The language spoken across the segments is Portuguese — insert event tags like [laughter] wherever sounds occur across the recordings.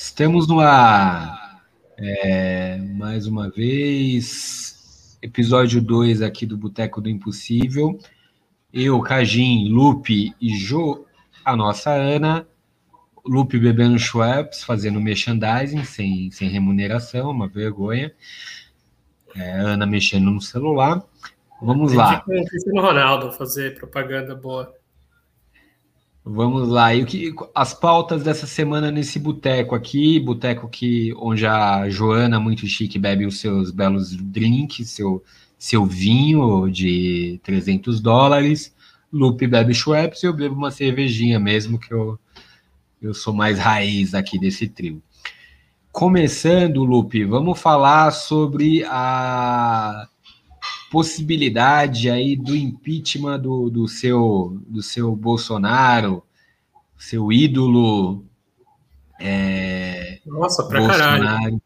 Estamos no ar. É, mais uma vez, episódio 2 aqui do Boteco do Impossível. Eu, Cajim, Lupe e Jo, a nossa Ana. Lupe bebendo Schweppes, fazendo merchandising sem, sem remuneração, uma vergonha. É, Ana mexendo no celular. Vamos lá. Cristiano Ronaldo fazer propaganda boa. Vamos lá. E o que, as pautas dessa semana nesse boteco aqui, boteco que onde a Joana, muito chique, bebe os seus belos drinks, seu, seu vinho de 300 dólares. Lupe bebe Schweppes e eu bebo uma cervejinha mesmo, que eu, eu sou mais raiz aqui desse trio. Começando, Lupe, vamos falar sobre a possibilidade aí do impeachment do, do, seu, do seu Bolsonaro, seu ídolo. É, Nossa, pra Bolsonaro. caralho.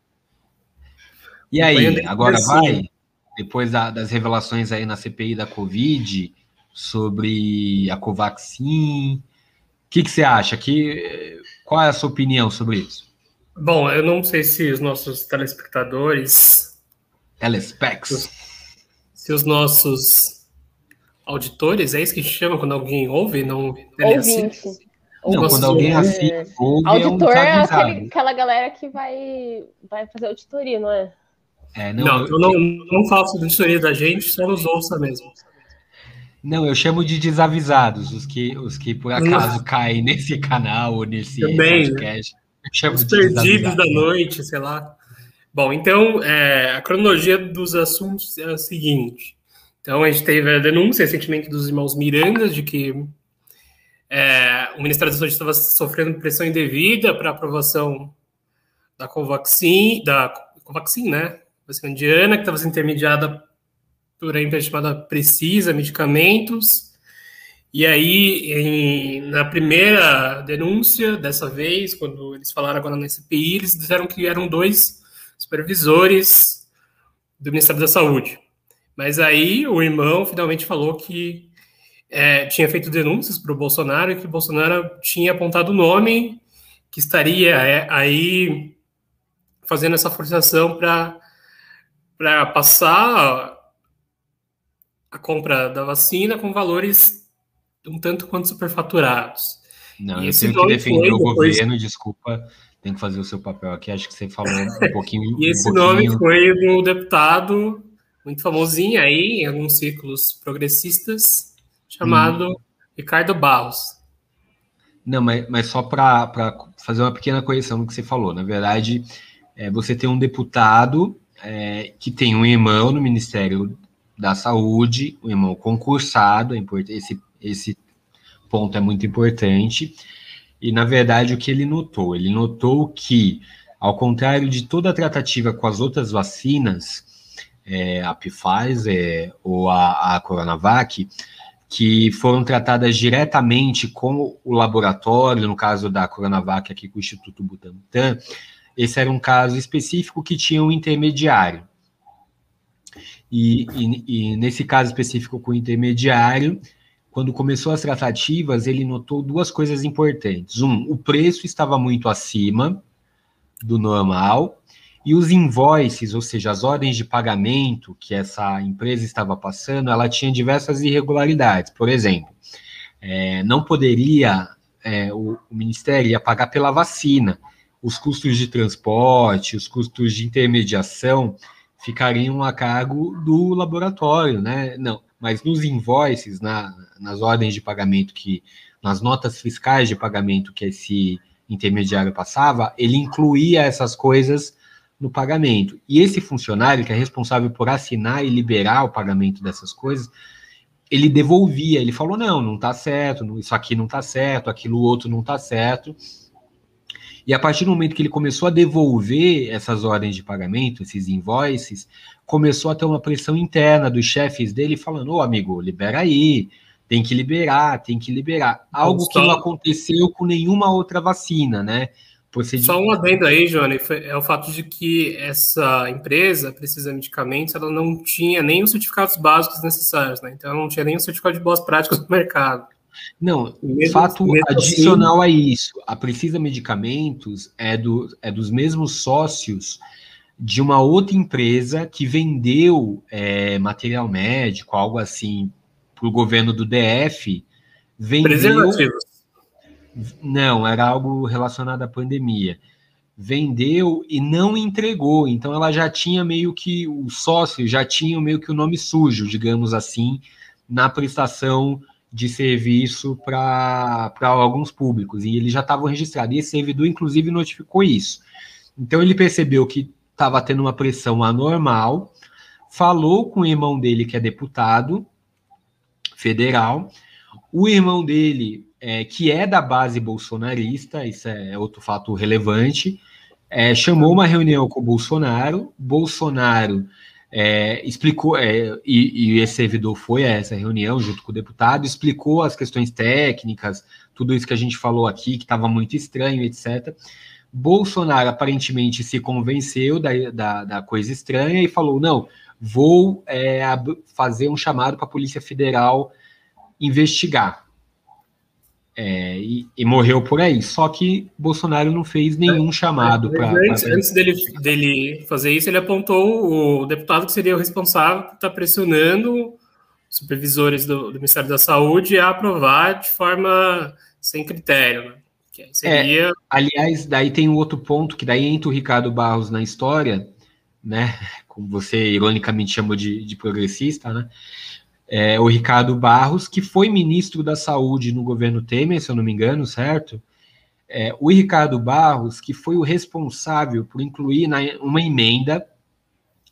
E aí, agora vai? Depois da, das revelações aí na CPI da Covid sobre a Covaxin, o que, que você acha? Que, qual é a sua opinião sobre isso? Bom, eu não sei se os nossos telespectadores. Telespecs se os nossos auditores, é isso que a gente chama quando alguém ouve, não Ouvinte. Não, quando alguém assiste, ouve, Auditor é, um é aquele, aquela galera que vai, vai fazer auditoria, não é? é não, não, eu não, não faço auditoria da gente, só nos ouça mesmo. Não, eu chamo de desavisados, os que, os que por acaso não. caem [laughs] nesse canal ou nesse Também, podcast. Eu chamo os de perdidos da noite, sei lá. Bom, então, é, a cronologia dos assuntos é a seguinte. Então, a gente teve a denúncia recentemente dos irmãos Miranda de que é, o Ministério da Saúde estava sofrendo pressão indevida para aprovação da Covaxin, da Covaxin, né? Vacina indiana, que estava sendo intermediada por a empresa chamada Precisa Medicamentos. E aí, em, na primeira denúncia, dessa vez, quando eles falaram agora na CPI, eles disseram que eram dois supervisores do Ministério da Saúde. Mas aí o irmão finalmente falou que é, tinha feito denúncias para o Bolsonaro e que o Bolsonaro tinha apontado o nome que estaria é, aí fazendo essa forçação para passar a compra da vacina com valores um tanto quanto superfaturados. Não, e eu tenho que defender o depois... governo, desculpa, tem que fazer o seu papel aqui. Acho que você falou um [laughs] pouquinho. e esse um nome foi um deputado muito famosinho aí, em alguns círculos progressistas, chamado hum. Ricardo Barros. Não, mas, mas só para fazer uma pequena correção no que você falou. Na verdade, é, você tem um deputado é, que tem um irmão no Ministério da Saúde, um irmão concursado, é esse, esse ponto é muito importante e, na verdade, o que ele notou? Ele notou que, ao contrário de toda a tratativa com as outras vacinas, é, a Pfizer ou a, a Coronavac, que foram tratadas diretamente com o laboratório, no caso da Coronavac aqui com o Instituto Butantan, esse era um caso específico que tinha um intermediário. E, e, e nesse caso específico com o intermediário, quando começou as tratativas, ele notou duas coisas importantes. Um, o preço estava muito acima do normal, e os invoices, ou seja, as ordens de pagamento que essa empresa estava passando, ela tinha diversas irregularidades. Por exemplo, é, não poderia, é, o, o Ministério ia pagar pela vacina. Os custos de transporte, os custos de intermediação ficariam a cargo do laboratório, né? Não, mas nos invoices, na, nas ordens de pagamento que, nas notas fiscais de pagamento que esse intermediário passava, ele incluía essas coisas no pagamento. E esse funcionário, que é responsável por assinar e liberar o pagamento dessas coisas, ele devolvia, ele falou: não, não está certo, isso aqui não está certo, aquilo outro não está certo. E a partir do momento que ele começou a devolver essas ordens de pagamento, esses invoices, começou a ter uma pressão interna dos chefes dele falando: ô oh, amigo, libera aí, tem que liberar, tem que liberar. Algo que não aconteceu com nenhuma outra vacina, né? Só um adendo aí, Johnny, é o fato de que essa empresa, Precisa Medicamentos, ela não tinha nem os certificados básicos necessários, né? Então, não tinha nem o certificado de boas práticas no [laughs] mercado. Não, mesmo, fato mesmo adicional assim... a isso, a Precisa Medicamentos é, do, é dos mesmos sócios de uma outra empresa que vendeu é, material médico, algo assim, para o governo do DF. Vendeu. Não, era algo relacionado à pandemia. Vendeu e não entregou. Então ela já tinha meio que o sócio já tinha meio que o nome sujo, digamos assim, na prestação de serviço para alguns públicos. E eles já estavam registrados. E esse servidor, inclusive, notificou isso. Então ele percebeu que estava tendo uma pressão anormal, falou com o irmão dele, que é deputado federal. O irmão dele, é, que é da base bolsonarista, isso é outro fato relevante, é, chamou uma reunião com o Bolsonaro. Bolsonaro é, explicou, é, e, e, esse servidor foi a essa reunião junto com o deputado, explicou as questões técnicas, tudo isso que a gente falou aqui, que estava muito estranho, etc. Bolsonaro aparentemente se convenceu da, da, da coisa estranha e falou: não, vou é, fazer um chamado para a Polícia Federal investigar. É, e, e, morreu por aí. Só que Bolsonaro não fez nenhum é, chamado para. Antes, pra... antes dele, dele fazer isso, ele apontou o deputado que seria o responsável por estar tá pressionando supervisores do, do, Ministério da Saúde a aprovar de forma sem critério. Né? Seria... É, aliás, daí tem um outro ponto que daí entra o Ricardo Barros na história, né? Como você ironicamente chamou de, de progressista, né? É, o Ricardo Barros, que foi ministro da Saúde no governo Temer, se eu não me engano, certo? É, o Ricardo Barros, que foi o responsável por incluir na, uma emenda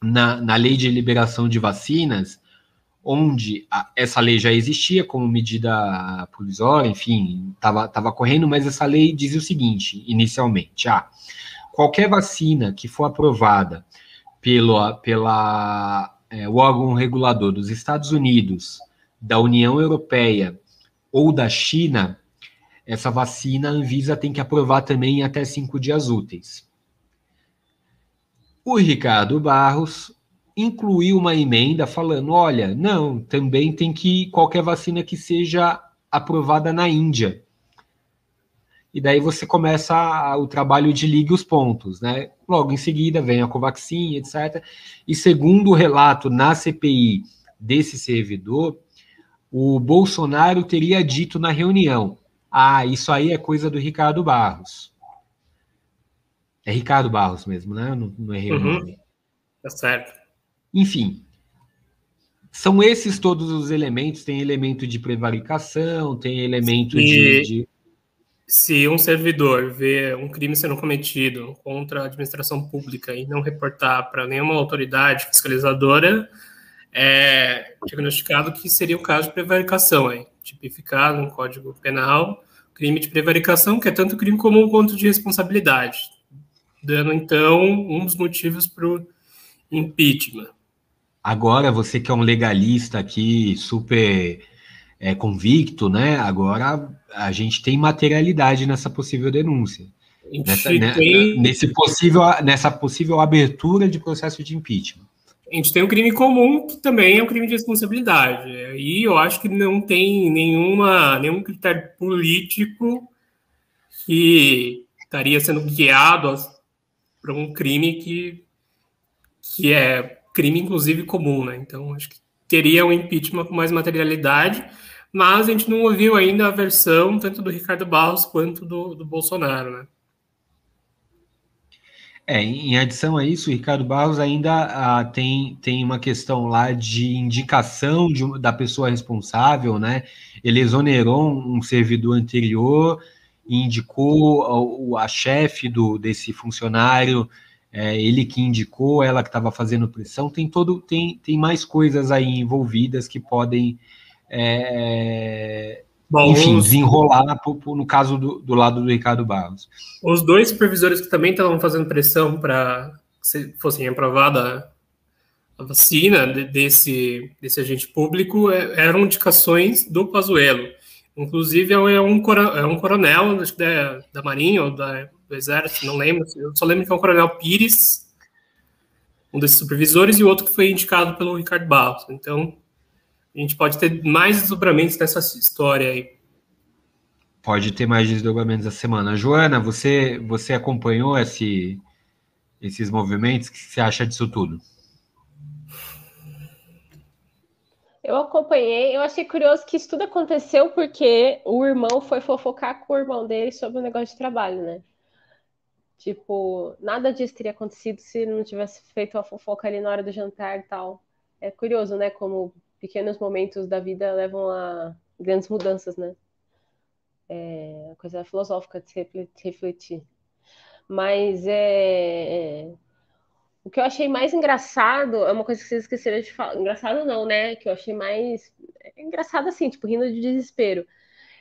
na, na lei de liberação de vacinas, onde a, essa lei já existia como medida provisória, enfim, estava tava correndo, mas essa lei dizia o seguinte, inicialmente, ah, qualquer vacina que for aprovada pelo, pela é, o órgão regulador dos Estados Unidos, da União Europeia ou da China, essa vacina a Anvisa tem que aprovar também em até cinco dias úteis. O Ricardo Barros incluiu uma emenda falando: olha, não, também tem que qualquer vacina que seja aprovada na Índia e daí você começa o trabalho de ligue os pontos, né? Logo em seguida vem a Covaxin, etc. E segundo o relato na CPI desse servidor, o Bolsonaro teria dito na reunião: ah, isso aí é coisa do Ricardo Barros. É Ricardo Barros mesmo, né? Não, não errei uhum. o nome. Tá certo. Enfim, são esses todos os elementos. Tem elemento de prevaricação, tem elemento e... de, de se um servidor vê um crime sendo cometido contra a administração pública e não reportar para nenhuma autoridade fiscalizadora, é diagnosticado que seria o caso de prevaricação, hein? tipificado no Código Penal, crime de prevaricação, que é tanto crime comum quanto de responsabilidade, dando então um dos motivos para o impeachment. Agora, você que é um legalista aqui, super é, convicto, né? Agora a gente tem materialidade nessa possível denúncia. Nessa, né, tem... nesse possível, nessa possível abertura de processo de impeachment. A gente tem um crime comum que também é um crime de responsabilidade. E eu acho que não tem nenhuma, nenhum critério político que estaria sendo guiado para um crime que, que é crime, inclusive, comum. Né? Então, acho que teria um impeachment com mais materialidade mas a gente não ouviu ainda a versão tanto do Ricardo Barros quanto do, do Bolsonaro, né? É, em adição a isso, o Ricardo Barros ainda ah, tem, tem uma questão lá de indicação de, da pessoa responsável, né? Ele exonerou um servidor anterior e indicou a, a chefe do, desse funcionário, é, ele que indicou, ela que estava fazendo pressão. Tem todo, tem, tem mais coisas aí envolvidas que podem é, Bom, enfim, os... desenrolar no caso do, do, lado do Ricardo Barros. Os dois supervisores que também estavam fazendo pressão para que fossem aprovada a vacina desse, desse agente público é, eram indicações do Pazuello. Inclusive, é um, é um coronel, acho que da, da Marinha ou da, do Exército, não lembro. Eu só lembro que é um coronel Pires, um desses supervisores, e o outro que foi indicado pelo Ricardo Barros. Então, a gente pode ter mais desdobramentos nessa história aí. pode ter mais desdobramentos essa semana. Joana, você, você acompanhou esse, esses movimentos? O que você acha disso tudo? Eu acompanhei, eu achei curioso que isso tudo aconteceu porque o irmão foi fofocar com o irmão dele sobre o negócio de trabalho, né? Tipo, nada disso teria acontecido se não tivesse feito a fofoca ali na hora do jantar e tal. É curioso, né? Como pequenos momentos da vida levam a grandes mudanças, né? É coisa filosófica de se refletir. Mas é, é o que eu achei mais engraçado é uma coisa que vocês esqueceram de falar. Engraçado não, né? Que eu achei mais. É engraçado assim, tipo, rindo de desespero.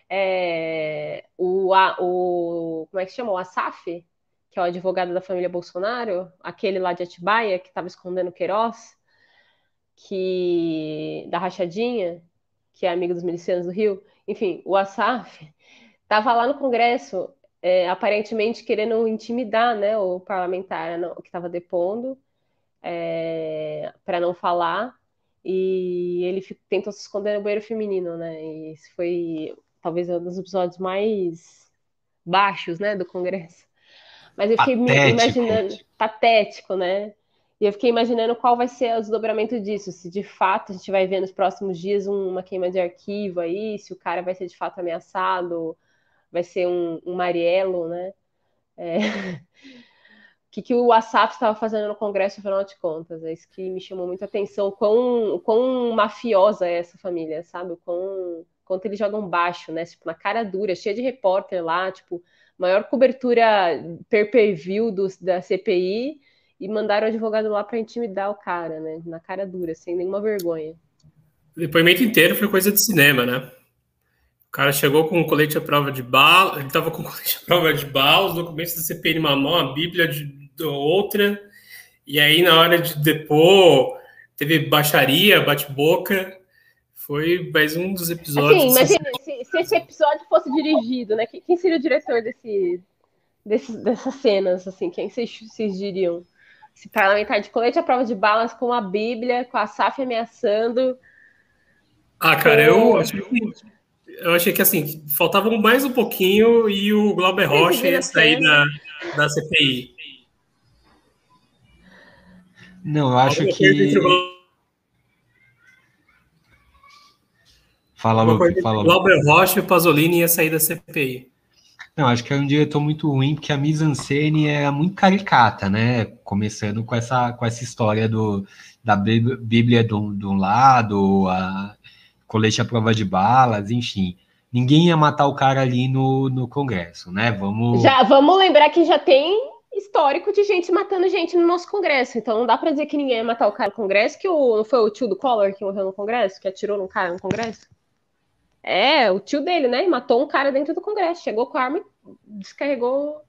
É... O, a, o. Como é que chama? O Asaf, que é o advogado da família Bolsonaro, aquele lá de Atibaia, que estava escondendo Queiroz, que. da Rachadinha, que é amigo dos milicianos do Rio. Enfim, o Asaf estava lá no Congresso é, aparentemente querendo intimidar né, o parlamentar que estava depondo é, para não falar, e ele tentou se esconder no banheiro feminino, né? E esse foi talvez um dos episódios mais baixos né, do Congresso. Mas eu fiquei patético. imaginando, patético, né? E eu fiquei imaginando qual vai ser o desdobramento disso, se de fato a gente vai ver nos próximos dias uma queima de arquivo aí, se o cara vai ser de fato ameaçado, vai ser um, um né? É... [laughs] o que, que o WhatsApp estava fazendo no Congresso, afinal de contas? É isso que me chamou muita atenção, o quão, quão mafiosa é essa família, sabe? O quão, quanto eles jogam baixo, né? Tipo, na cara dura, cheia de repórter lá, tipo, maior cobertura per per view do, da CPI, e mandaram o advogado lá para intimidar o cara, né? Na cara dura, sem nenhuma vergonha. O depoimento inteiro foi coisa de cinema, né? O cara chegou com um colete à prova de bala, ele estava com um [laughs] colete à prova de bala, os documentos da CPI numa mão, a Bíblia de, de outra, e aí na hora de depor, teve baixaria, bate-boca, foi mais um dos episódios. Assim, imagina, se, se, esse episódio fosse dirigido, né? Quem seria o diretor desse, desse, dessas cenas, assim? Quem vocês, vocês diriam? Esse parlamentar de colete à prova de balas com a Bíblia, com a SAF ameaçando. Ah, cara, eu acho que eu achei que assim, faltava mais um pouquinho e o Glauber Rocha ia sair da, da CPI. Não, eu acho que. Fala, Luke, fala. Glauber Rocha e o Pasolini ia sair da CPI. Não, acho que é um diretor muito ruim, porque a mise-en-scène é muito caricata, né? Começando com essa, com essa história do, da Bíblia de um, de um lado, a, colete à prova de balas, enfim. Ninguém ia matar o cara ali no, no Congresso, né? Vamos. Já vamos lembrar que já tem histórico de gente matando gente no nosso Congresso. Então não dá para dizer que ninguém ia matar o cara no Congresso, que o, foi o tio do Collor que morreu no Congresso, que atirou num cara no Congresso? É, o tio dele, né? Matou um cara dentro do Congresso, chegou com a arma e descarregou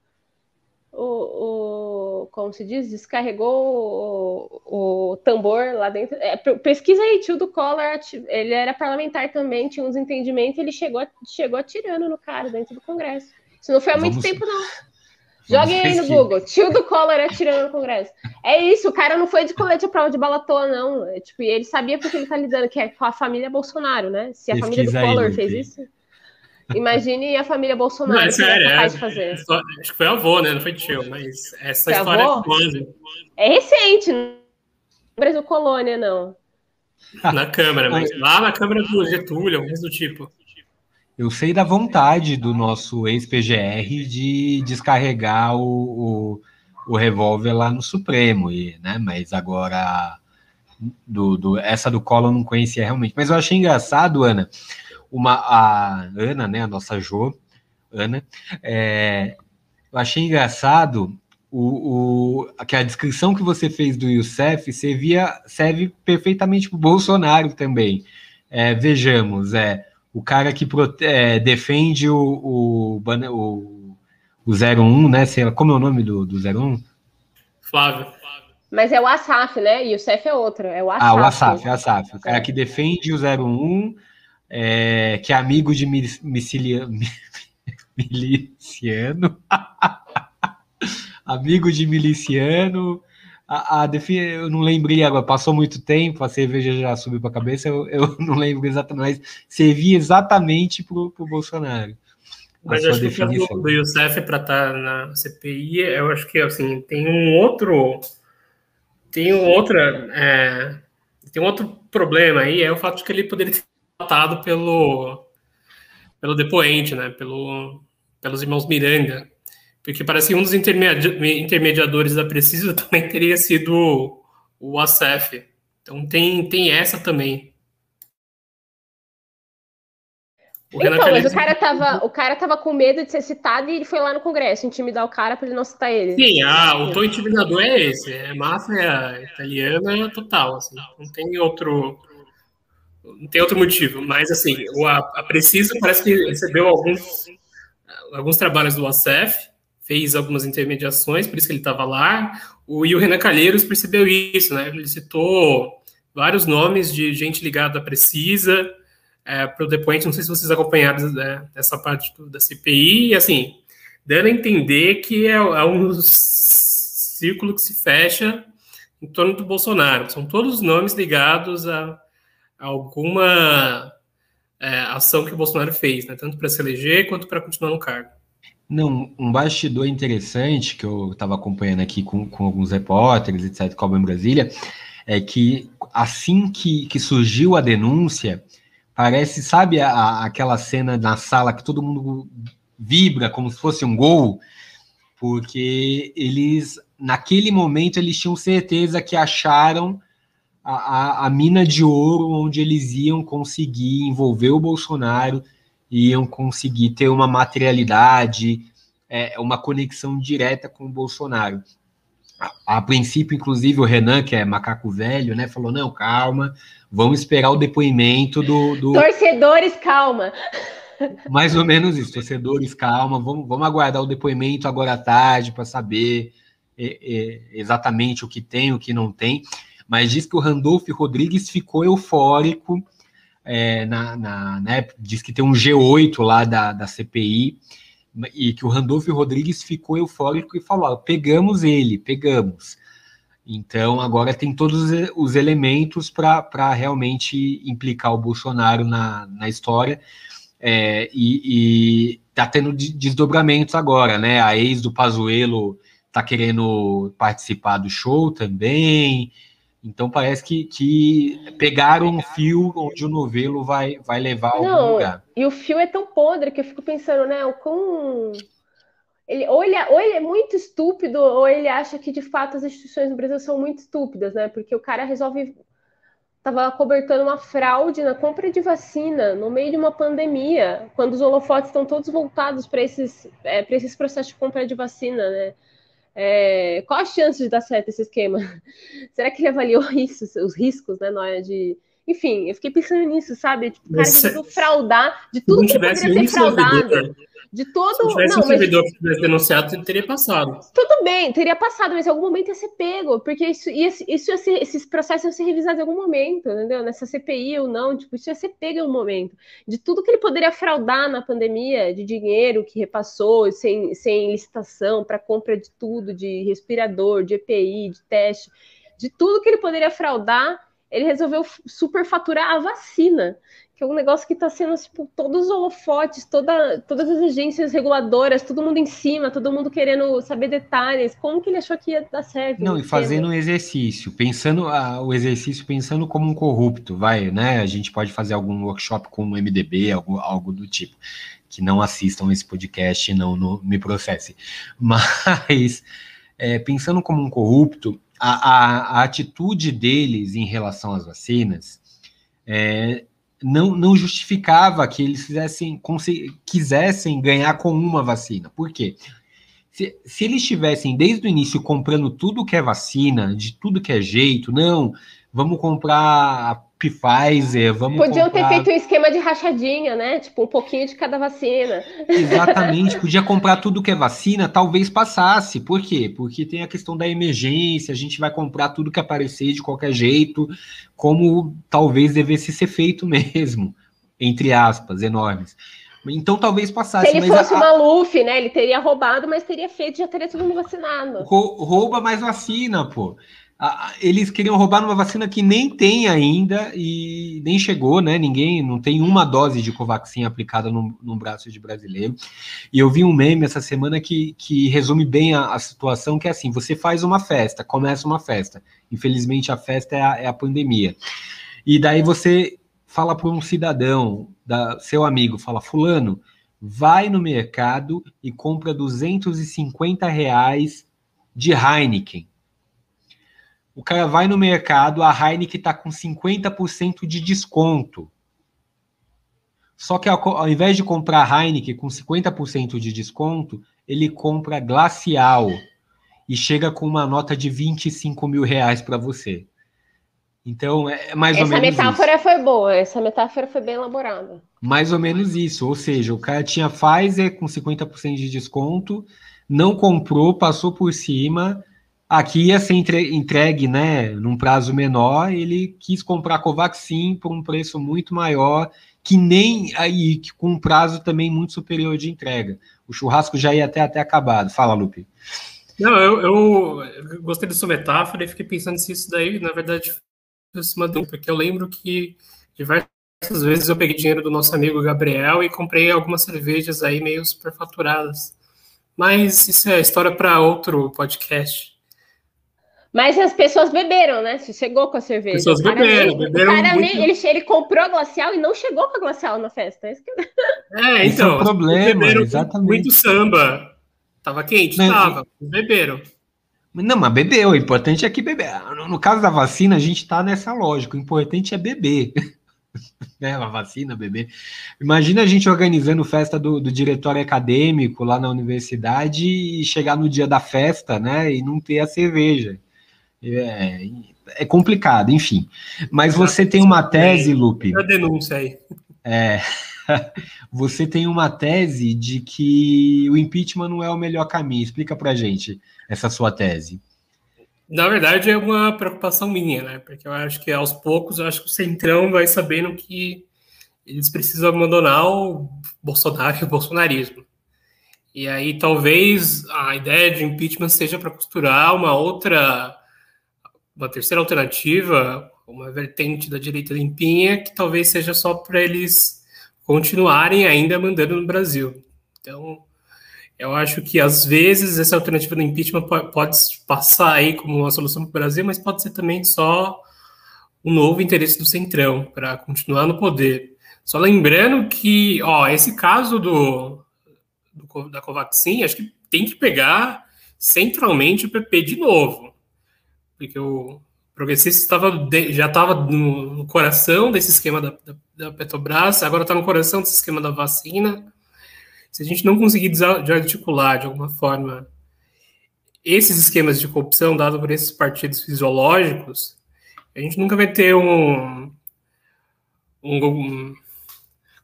o, o, como se diz, descarregou o, o tambor lá dentro. É, pesquisa aí, tio do Collor, ele era parlamentar também, tinha uns entendimentos, ele chegou, chegou atirando no cara dentro do Congresso. Isso não foi há muito Vamos... tempo, não. Joguem aí no Google, tio do Collor atirando no Congresso. É isso, o cara não foi de colete à prova de bala toa, não. É, tipo, ele sabia porque ele tá lidando, que é com a família Bolsonaro, né? Se a Pesquisa família do Collor aí, fez isso. Imagine a família Bolsonaro. Não, é sério, é, de fazer. acho que foi avô, né? Não foi tio, mas essa foi história avô? é quando? É recente, não é Brasil Colônia, não. Na Câmara, mas lá na Câmara do Getúlio, alguns do tipo. Eu sei da vontade do nosso ex-PGR de descarregar o, o, o revólver lá no Supremo, e, né? Mas agora do, do, essa do Collor eu não conhecia realmente. Mas eu achei engraçado, Ana, uma, a Ana, né, a nossa Jo, Ana, é, eu achei engraçado o, o, que a descrição que você fez do Youssef servia, serve perfeitamente para o Bolsonaro também. É, vejamos, é o cara que prote, é, defende o, o, o, o 01, né? Sei lá, como é o nome do, do 01? Flávio. Mas é o Asaf, né? E o Cef é outro. É o Asaf. Ah, o Asaf, é o Asaf. O cara que defende o 01 é, que é amigo de [laughs] miliciano, [laughs] amigo de miliciano. A, a eu não lembrei agora, passou muito tempo, a cerveja já subiu para a cabeça, eu, eu, [laughs] não lembro exatamente, mas servia exatamente para o Bolsonaro. Mas acho definição. que o do Youssef para estar tá na CPI, eu acho que assim, tem um outro. Tem um outra. É, tem um outro problema aí, é o fato de que ele poderia ser tratado pelo, pelo depoente, né? Pelo, pelos irmãos Miranda. Porque parece que um dos intermediadores da Precisa [laughs] também teria sido o ACF. Então tem, tem essa também. O então, mas o cara, tava, o cara tava com medo de ser citado e ele foi lá no Congresso intimidar o cara para ele não citar ele. Sim, ah, o tom intimidador é esse. É máfia italiana total. Assim, não tem outro. Não tem outro motivo. Mas, assim, o, a, a Precisa parece que recebeu alguns, alguns trabalhos do ACF, fez algumas intermediações, por isso que ele estava lá. O, e o Renan Calheiros percebeu isso, né? Ele citou vários nomes de gente ligada à Precisa é, para o depoente, não sei se vocês acompanharam né, essa parte do, da CPI, e assim, dando a entender que é, é um círculo que se fecha em torno do Bolsonaro. São todos nomes ligados a, a alguma é, ação que o Bolsonaro fez, né, tanto para se eleger quanto para continuar no cargo. Não, um bastidor interessante que eu estava acompanhando aqui com, com alguns repórteres, etc., como em Brasília, é que assim que, que surgiu a denúncia, Parece, sabe, a, aquela cena na sala que todo mundo vibra como se fosse um gol, porque eles, naquele momento, eles tinham certeza que acharam a, a, a mina de ouro onde eles iam conseguir envolver o Bolsonaro, iam conseguir ter uma materialidade, é, uma conexão direta com o Bolsonaro. A, a, princípio, inclusive, o Renan, que é macaco velho, né, falou: não, calma, Vamos esperar o depoimento do. do... [laughs] Torcedores, calma. Mais ou menos isso, torcedores, calma. Vamos, vamos aguardar o depoimento agora à tarde para saber é, é, exatamente o que tem, o que não tem. Mas diz que o Randolph Rodrigues ficou eufórico. É, na, na né, diz que tem um G8 lá da, da CPI e que o Randolph Rodrigues ficou eufórico e falou: pegamos ele, pegamos. Então, agora tem todos os elementos para realmente implicar o Bolsonaro na, na história. É, e, está tendo desdobramentos agora, né? A ex do Pazuello está querendo participar do show também. Então parece que, que pegaram um fio onde o novelo vai, vai levar a algum Não, lugar. E o fio é tão podre que eu fico pensando, né? O quão ele ou, ele, ou ele é muito estúpido, ou ele acha que de fato as instituições no Brasil são muito estúpidas, né? Porque o cara resolve. Estava cobertando uma fraude na compra de vacina no meio de uma pandemia, quando os holofotes estão todos voltados para esses, é, esses processos de compra de vacina, né? É, qual a chance de dar certo esse esquema? [laughs] Será que ele avaliou [laughs] isso, os riscos, né, na hora de. Enfim, eu fiquei pensando nisso, sabe? Tipo, o cara resolveu fraudar de tudo que poderia ser fraudado de todo. Se tivesse não, um servidor mas... que tivesse denunciado, teria passado. Tudo bem, teria passado, mas em algum momento ia ser pego, porque isso, ia, isso ser, esses processos iam ser revisados em algum momento, entendeu? Nessa CPI ou não, tipo, isso ia ser pego em um momento. De tudo que ele poderia fraudar na pandemia, de dinheiro que repassou sem, sem licitação para compra de tudo, de respirador, de EPI, de teste, de tudo que ele poderia fraudar, ele resolveu superfaturar a vacina que é um negócio que está sendo, tipo, todos os holofotes, toda, todas as agências reguladoras, todo mundo em cima, todo mundo querendo saber detalhes. Como que ele achou que ia dar certo? Não, e fazendo um exercício, pensando ah, o exercício pensando como um corrupto, vai, né? A gente pode fazer algum workshop com o MDB, algo, algo do tipo. Que não assistam esse podcast e não no, me processe. [laughs] Mas, é, pensando como um corrupto, a, a, a atitude deles em relação às vacinas é, não, não justificava que eles fizessem, quisessem ganhar com uma vacina. Por quê? Se, se eles estivessem desde o início comprando tudo que é vacina, de tudo que é jeito, não, vamos comprar Pfizer, vamos Podiam comprar... ter feito um esquema de rachadinha, né? Tipo, um pouquinho de cada vacina. Exatamente, [laughs] podia comprar tudo que é vacina, talvez passasse. Por quê? Porque tem a questão da emergência, a gente vai comprar tudo que aparecer de qualquer jeito, como talvez devesse ser feito [laughs] mesmo, entre aspas, enormes. Então talvez passasse. Se ele fosse a, o Maluf, né? Ele teria roubado, mas teria feito, já teria todo mundo vacinado. Rouba mais vacina, pô. Eles queriam roubar uma vacina que nem tem ainda e nem chegou, né? Ninguém, não tem uma dose de Covaxin aplicada no, no braço de brasileiro. E eu vi um meme essa semana que, que resume bem a, a situação, que é assim, você faz uma festa, começa uma festa. Infelizmente a festa é a, é a pandemia. E daí você fala para um cidadão, da, seu amigo, fala, fulano, vai no mercado e compra 250 reais de Heineken o cara vai no mercado, a Heineken está com 50% de desconto. Só que ao, ao invés de comprar Heineken com 50% de desconto, ele compra Glacial e chega com uma nota de 25 mil reais para você. Então, é mais essa ou menos. Essa metáfora isso. foi boa, essa metáfora foi bem elaborada. Mais ou menos isso. Ou seja, o cara tinha Pfizer com 50% de desconto, não comprou, passou por cima, Aqui ia ser entregue, né, num prazo menor, ele quis comprar Covaxin por um preço muito maior, que nem aí, com um prazo também muito superior de entrega. O churrasco já ia até, até acabado. Fala, Lupe. Não, eu, eu, gostei da sua metáfora e fiquei pensando se isso daí, na verdade, fosse uma dúvida, porque eu lembro que diversas vezes eu peguei dinheiro do nosso amigo Gabriel e comprei algumas cervejas aí meio superfaturadas. Mas isso é história para outro podcast. Mas as pessoas beberam, né? Você chegou com a cerveja. As pessoas beberam, nem, beberam. O cara muito... nem, ele, ele comprou a glacial e não chegou com a glacial na festa. É, é então. É problema, beberam exatamente. Muito samba. Tava quente? Não, Tava. Beberam. Não, mas bebeu. O importante é que beber. No, no caso da vacina, a gente tá nessa lógica. O importante é beber. [laughs] né, a vacina, beber. Imagina a gente organizando festa do, do, diretório acadêmico lá na universidade e chegar no dia da festa, né, e não ter a cerveja. É, é complicado, enfim. Mas você tem uma tese, Lupe. A denúncia aí. É, [laughs] você tem uma tese de que o impeachment não é o melhor caminho. Explica pra gente essa sua tese. Na verdade, é uma preocupação minha, né? Porque eu acho que aos poucos, eu acho que o Centrão vai sabendo que eles precisam abandonar o Bolsonaro e o bolsonarismo. E aí, talvez a ideia de impeachment seja para costurar uma outra uma terceira alternativa, uma vertente da direita limpinha, que talvez seja só para eles continuarem ainda mandando no Brasil. Então, eu acho que às vezes essa alternativa do impeachment pode passar aí como uma solução para o Brasil, mas pode ser também só um novo interesse do Centrão para continuar no poder. Só lembrando que, ó, esse caso do, do da Covaxin, acho que tem que pegar centralmente o PP de novo porque o progressista estava já estava no, coração desse esquema da, da, da Petrobras, agora está no coração desse esquema da vacina. Se a gente não conseguir desarticular de alguma forma esses esquemas de corrupção dados por esses partidos fisiológicos, a gente nunca vai ter um, um, um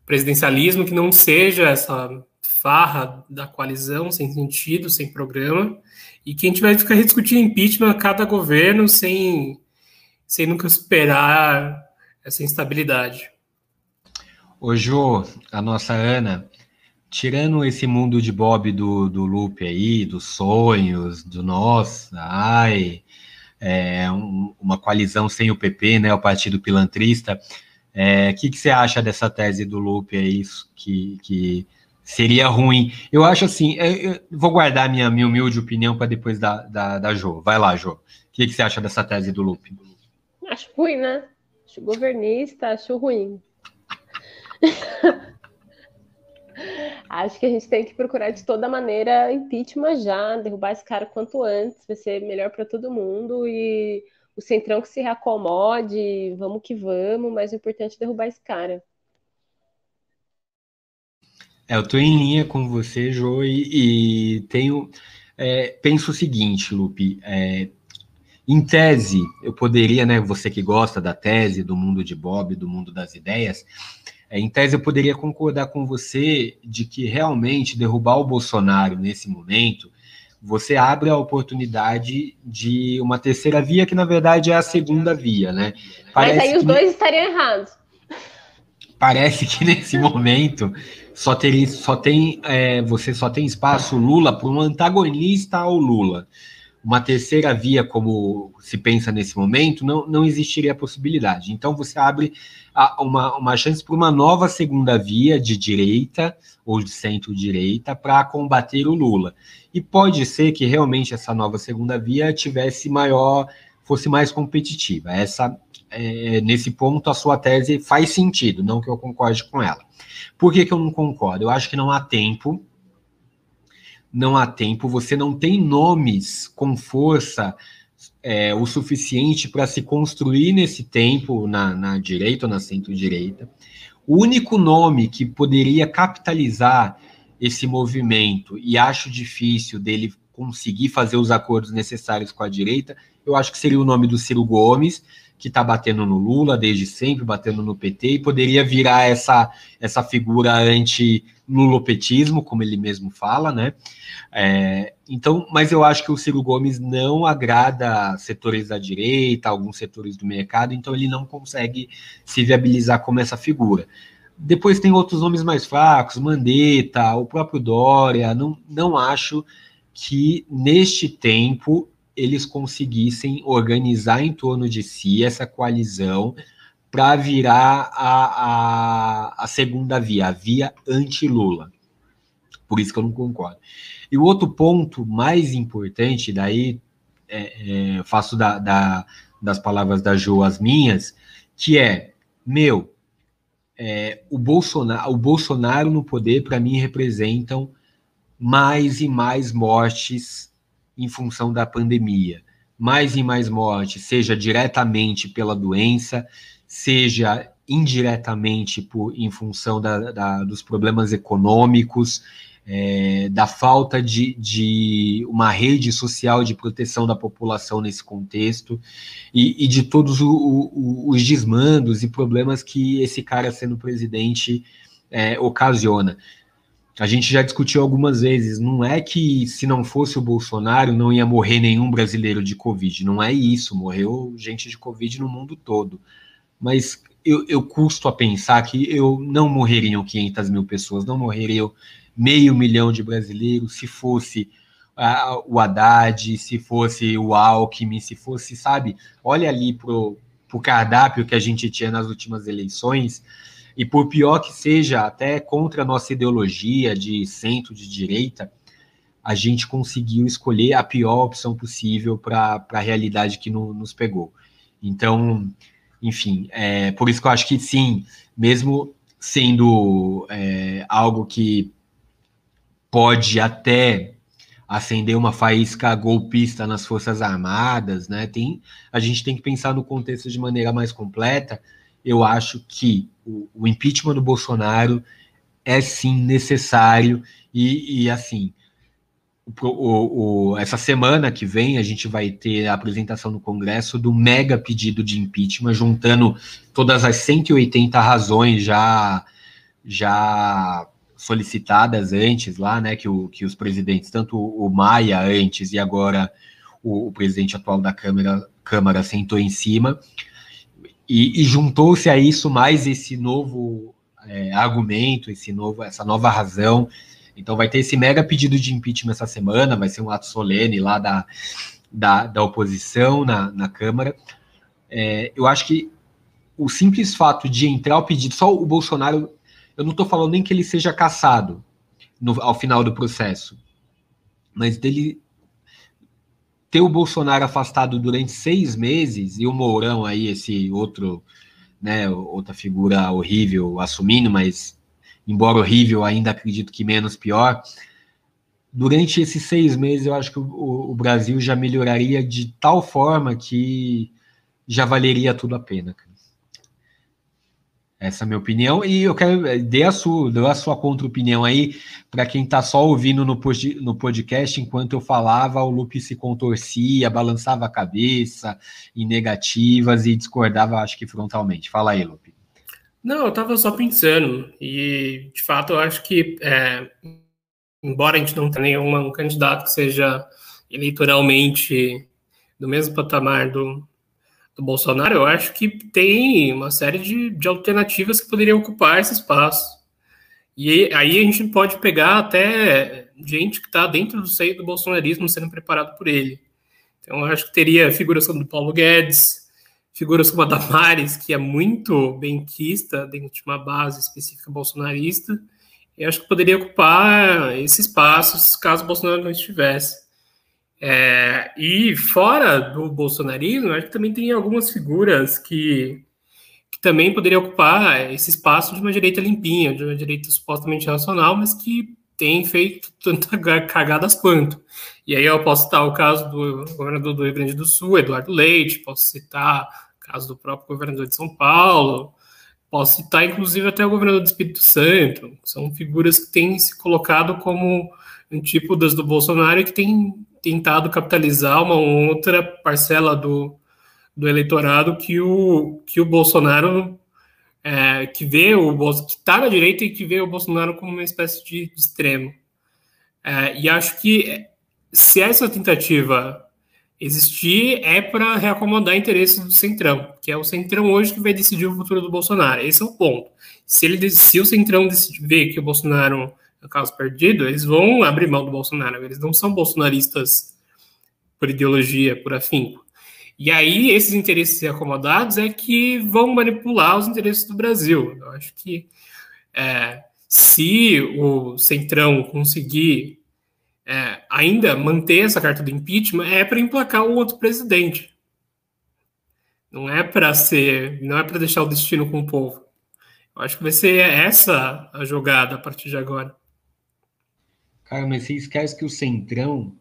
presidencialismo que não seja essa farra da coalizão sem sentido, sem programa, e que a gente vai ficar discutindo impeachment a cada governo sem, sem nunca superar essa instabilidade. Ô Jô, a nossa Ana, tirando esse mundo de Bob do, do Lupe aí, dos sonhos, do nós, ai, é, um, uma coalizão sem o PP, né, o Partido Pilantrista, o é, que, que você acha dessa tese do Lupe aí, que, que seria ruim. Eu acho assim, eu, eu vou guardar minha, minha humilde opinião para depois da, da, da Jo. Vai lá, Jo. O que, que você acha dessa tese do Lupe? Acho ruim, né? Acho governista, acho ruim. [laughs] acho que a gente tem que procurar de toda maneira impeachment já, derrubar esse cara quanto antes, vai ser melhor para todo mundo e o Centrão que se reacomode, vamos que vamos, mas o importante é derrubar esse cara. É, eu estou em linha com você, Jo, e, e tenho. É, penso o seguinte, Lupe. É, em tese, eu poderia, né? Você que gosta da tese, do mundo de Bob, do mundo das ideias, é, em tese eu poderia concordar com você de que realmente derrubar o Bolsonaro nesse momento, você abre a oportunidade de uma terceira via, que na verdade é a segunda via, né? Parece Mas aí os que... dois estariam errados. Parece que nesse momento só, teria, só tem é, você só tem espaço Lula para um antagonista ao Lula. uma terceira via, como se pensa nesse momento, não, não existiria a possibilidade. Então, você abre a, uma, uma chance para uma nova segunda via de direita ou de centro-direita para combater o Lula. E pode ser que realmente essa nova segunda via tivesse maior, fosse mais competitiva. Essa, é, nesse ponto, a sua tese faz sentido, não que eu concorde com ela. Por que, que eu não concordo? Eu acho que não há tempo não há tempo, você não tem nomes com força é, o suficiente para se construir nesse tempo na, na direita ou na centro-direita. O único nome que poderia capitalizar esse movimento, e acho difícil dele conseguir fazer os acordos necessários com a direita, eu acho que seria o nome do Ciro Gomes, que está batendo no Lula desde sempre, batendo no PT, e poderia virar essa, essa figura anti-lulopetismo, como ele mesmo fala, né? É, então, mas eu acho que o Ciro Gomes não agrada setores da direita, alguns setores do mercado, então ele não consegue se viabilizar como essa figura. Depois tem outros nomes mais fracos, Mandetta, o próprio Dória, não, não acho que neste tempo eles conseguissem organizar em torno de si essa coalizão para virar a, a, a, segunda via, a via anti-Lula. Por isso que eu não concordo. E o outro ponto mais importante, daí é, é, faço da, da, das palavras da Jo as minhas, que é, meu, é, o, Bolsonaro, o Bolsonaro no poder, para mim, representam mais e mais mortes em função da pandemia. Mais e mais mortes, seja diretamente pela doença, seja indiretamente por, em função da, da, dos problemas econômicos, é, da falta de, de, uma rede social de proteção da população nesse contexto e, e de todos o, o, os desmandos e problemas que esse cara sendo presidente é, ocasiona a gente já discutiu algumas vezes, não é que se não fosse o Bolsonaro não ia morrer nenhum brasileiro de Covid, não é isso, morreu gente de Covid no mundo todo. Mas eu, eu custo a pensar que eu não morreriam 500 mil pessoas, não morreriam meio milhão de brasileiros se fosse o Haddad, se fosse o Alckmin, se fosse, sabe, olha ali pro, pro cardápio que a gente tinha nas últimas eleições, e por pior que seja, até contra a nossa ideologia de centro, de direita, a gente conseguiu escolher a pior opção possível para a realidade que no, nos pegou. Então, enfim, é, por isso que eu acho que sim, mesmo sendo é, algo que pode até acender uma faísca golpista nas Forças Armadas, né? Tem, a gente tem que pensar no contexto de maneira mais completa. Eu acho que o, o impeachment do Bolsonaro é sim necessário. E, e assim o, o, essa semana que vem a gente vai ter a apresentação no Congresso do mega pedido de impeachment, juntando todas as 180 razões já já solicitadas antes lá, né, que, o, que os presidentes, tanto o Maia antes e agora o, o presidente atual da Câmara, Câmara sentou em cima, e, e juntou-se a isso mais esse novo é, argumento, esse novo, essa nova razão. Então vai ter esse mega pedido de impeachment essa semana, vai ser um ato solene lá da, da, da oposição na, na Câmara. É, eu acho que o simples fato de entrar o pedido, só o Bolsonaro, eu não estou falando nem que ele seja caçado no, ao final do processo, mas dele ter o Bolsonaro afastado durante seis meses e o Mourão aí, esse outro, né, outra figura horrível assumindo, mas embora horrível, ainda acredito que menos pior. Durante esses seis meses, eu acho que o, o Brasil já melhoraria de tal forma que já valeria tudo a pena. Essa é a minha opinião, e eu quero eh, dê a sua, dê a sua contra-opinião aí para quem está só ouvindo no, no podcast, enquanto eu falava, o Lupe se contorcia, balançava a cabeça em negativas e discordava, acho que frontalmente. Fala aí, Lupe. Não, eu estava só pensando, e de fato eu acho que, é, embora a gente não tenha nenhum candidato que seja eleitoralmente do mesmo patamar do, do Bolsonaro, eu acho que tem uma série de, de alternativas que poderiam ocupar esse espaço. E aí a gente pode pegar até gente que está dentro do seio do bolsonarismo sendo preparado por ele. Então, eu acho que teria figuras como do Paulo Guedes, figuras como a Damares, que é muito benquista dentro de uma base específica bolsonarista, eu acho que poderia ocupar esse espaço caso o Bolsonaro não estivesse. É, e fora do bolsonarismo, acho que também tem algumas figuras que, que também poderiam ocupar esse espaço de uma direita limpinha, de uma direita supostamente racional, mas que tem feito tanta [laughs] cagadas quanto. E aí eu posso citar o caso do governador do Rio Grande do Sul, Eduardo Leite, posso citar o caso do próprio governador de São Paulo, posso citar inclusive até o governador do Espírito Santo, são figuras que têm se colocado como antípodas do Bolsonaro e que têm tentado capitalizar uma outra parcela do, do eleitorado que o, que o Bolsonaro é, que vê o que está na direita e que vê o Bolsonaro como uma espécie de extremo. É, e acho que se essa tentativa existir é para reacomodar interesses do Centrão, que é o Centrão hoje que vai decidir o futuro do Bolsonaro. Esse é o ponto. Se, ele, se o Centrão decidir ver que o Bolsonaro é caso perdido, eles vão abrir mão do Bolsonaro. Eles não são bolsonaristas por ideologia, por afinco. E aí, esses interesses acomodados é que vão manipular os interesses do Brasil. Eu acho que é, se o Centrão conseguir é, ainda manter essa carta do impeachment, é para emplacar o outro presidente. Não é para ser, não é para deixar o destino com o povo. Eu acho que vai ser essa a jogada a partir de agora. Cara, mas você esquece que o Centrão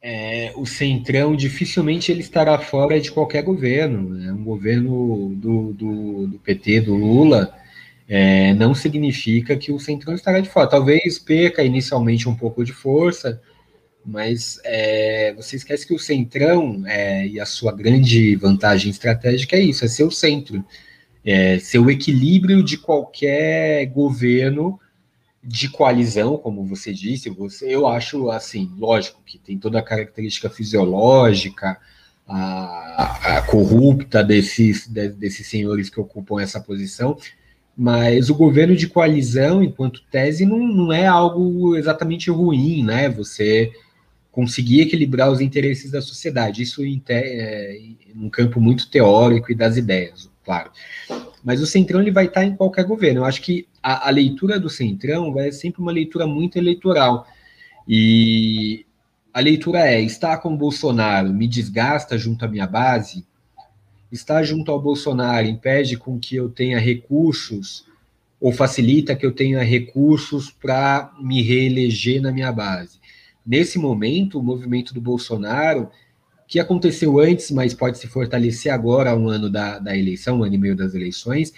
é, o Centrão dificilmente ele estará fora de qualquer governo. Né? Um governo do, do, do PT, do Lula, é, não significa que o Centrão estará de fora. Talvez perca inicialmente um pouco de força, mas é, você esquece que o Centrão é, e a sua grande vantagem estratégica é isso, é ser o centro, é ser o equilíbrio de qualquer governo de coalizão, como você disse, você, eu acho assim, lógico que tem toda a característica fisiológica, a, a corrupta desses, de, desses senhores que ocupam essa posição, mas o governo de coalizão, enquanto tese, não, não é algo exatamente ruim, né? Você conseguir equilibrar os interesses da sociedade, isso em, te, é, um campo muito teórico e das ideias, claro. Mas o Centrão ele vai estar em qualquer governo. Eu acho que a, a leitura do Centrão vai ser sempre uma leitura muito eleitoral. E a leitura é: estar com o Bolsonaro me desgasta junto à minha base? Estar junto ao Bolsonaro impede com que eu tenha recursos ou facilita que eu tenha recursos para me reeleger na minha base? Nesse momento, o movimento do Bolsonaro que aconteceu antes, mas pode se fortalecer agora, um ano da, da eleição, um ano e meio das eleições,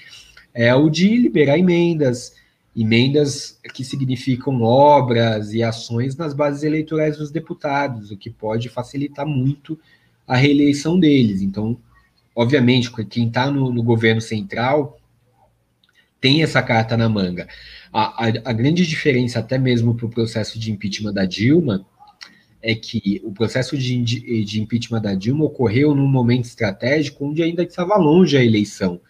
é o de liberar emendas, emendas que significam obras e ações nas bases eleitorais dos deputados, o que pode facilitar muito a reeleição deles. Então, obviamente, quem está no, no, governo central tem essa carta na manga. A, a, a grande diferença, até mesmo para o processo de impeachment da Dilma, é que o processo de, de impeachment da Dilma ocorreu num momento estratégico onde ainda estava longe a eleição.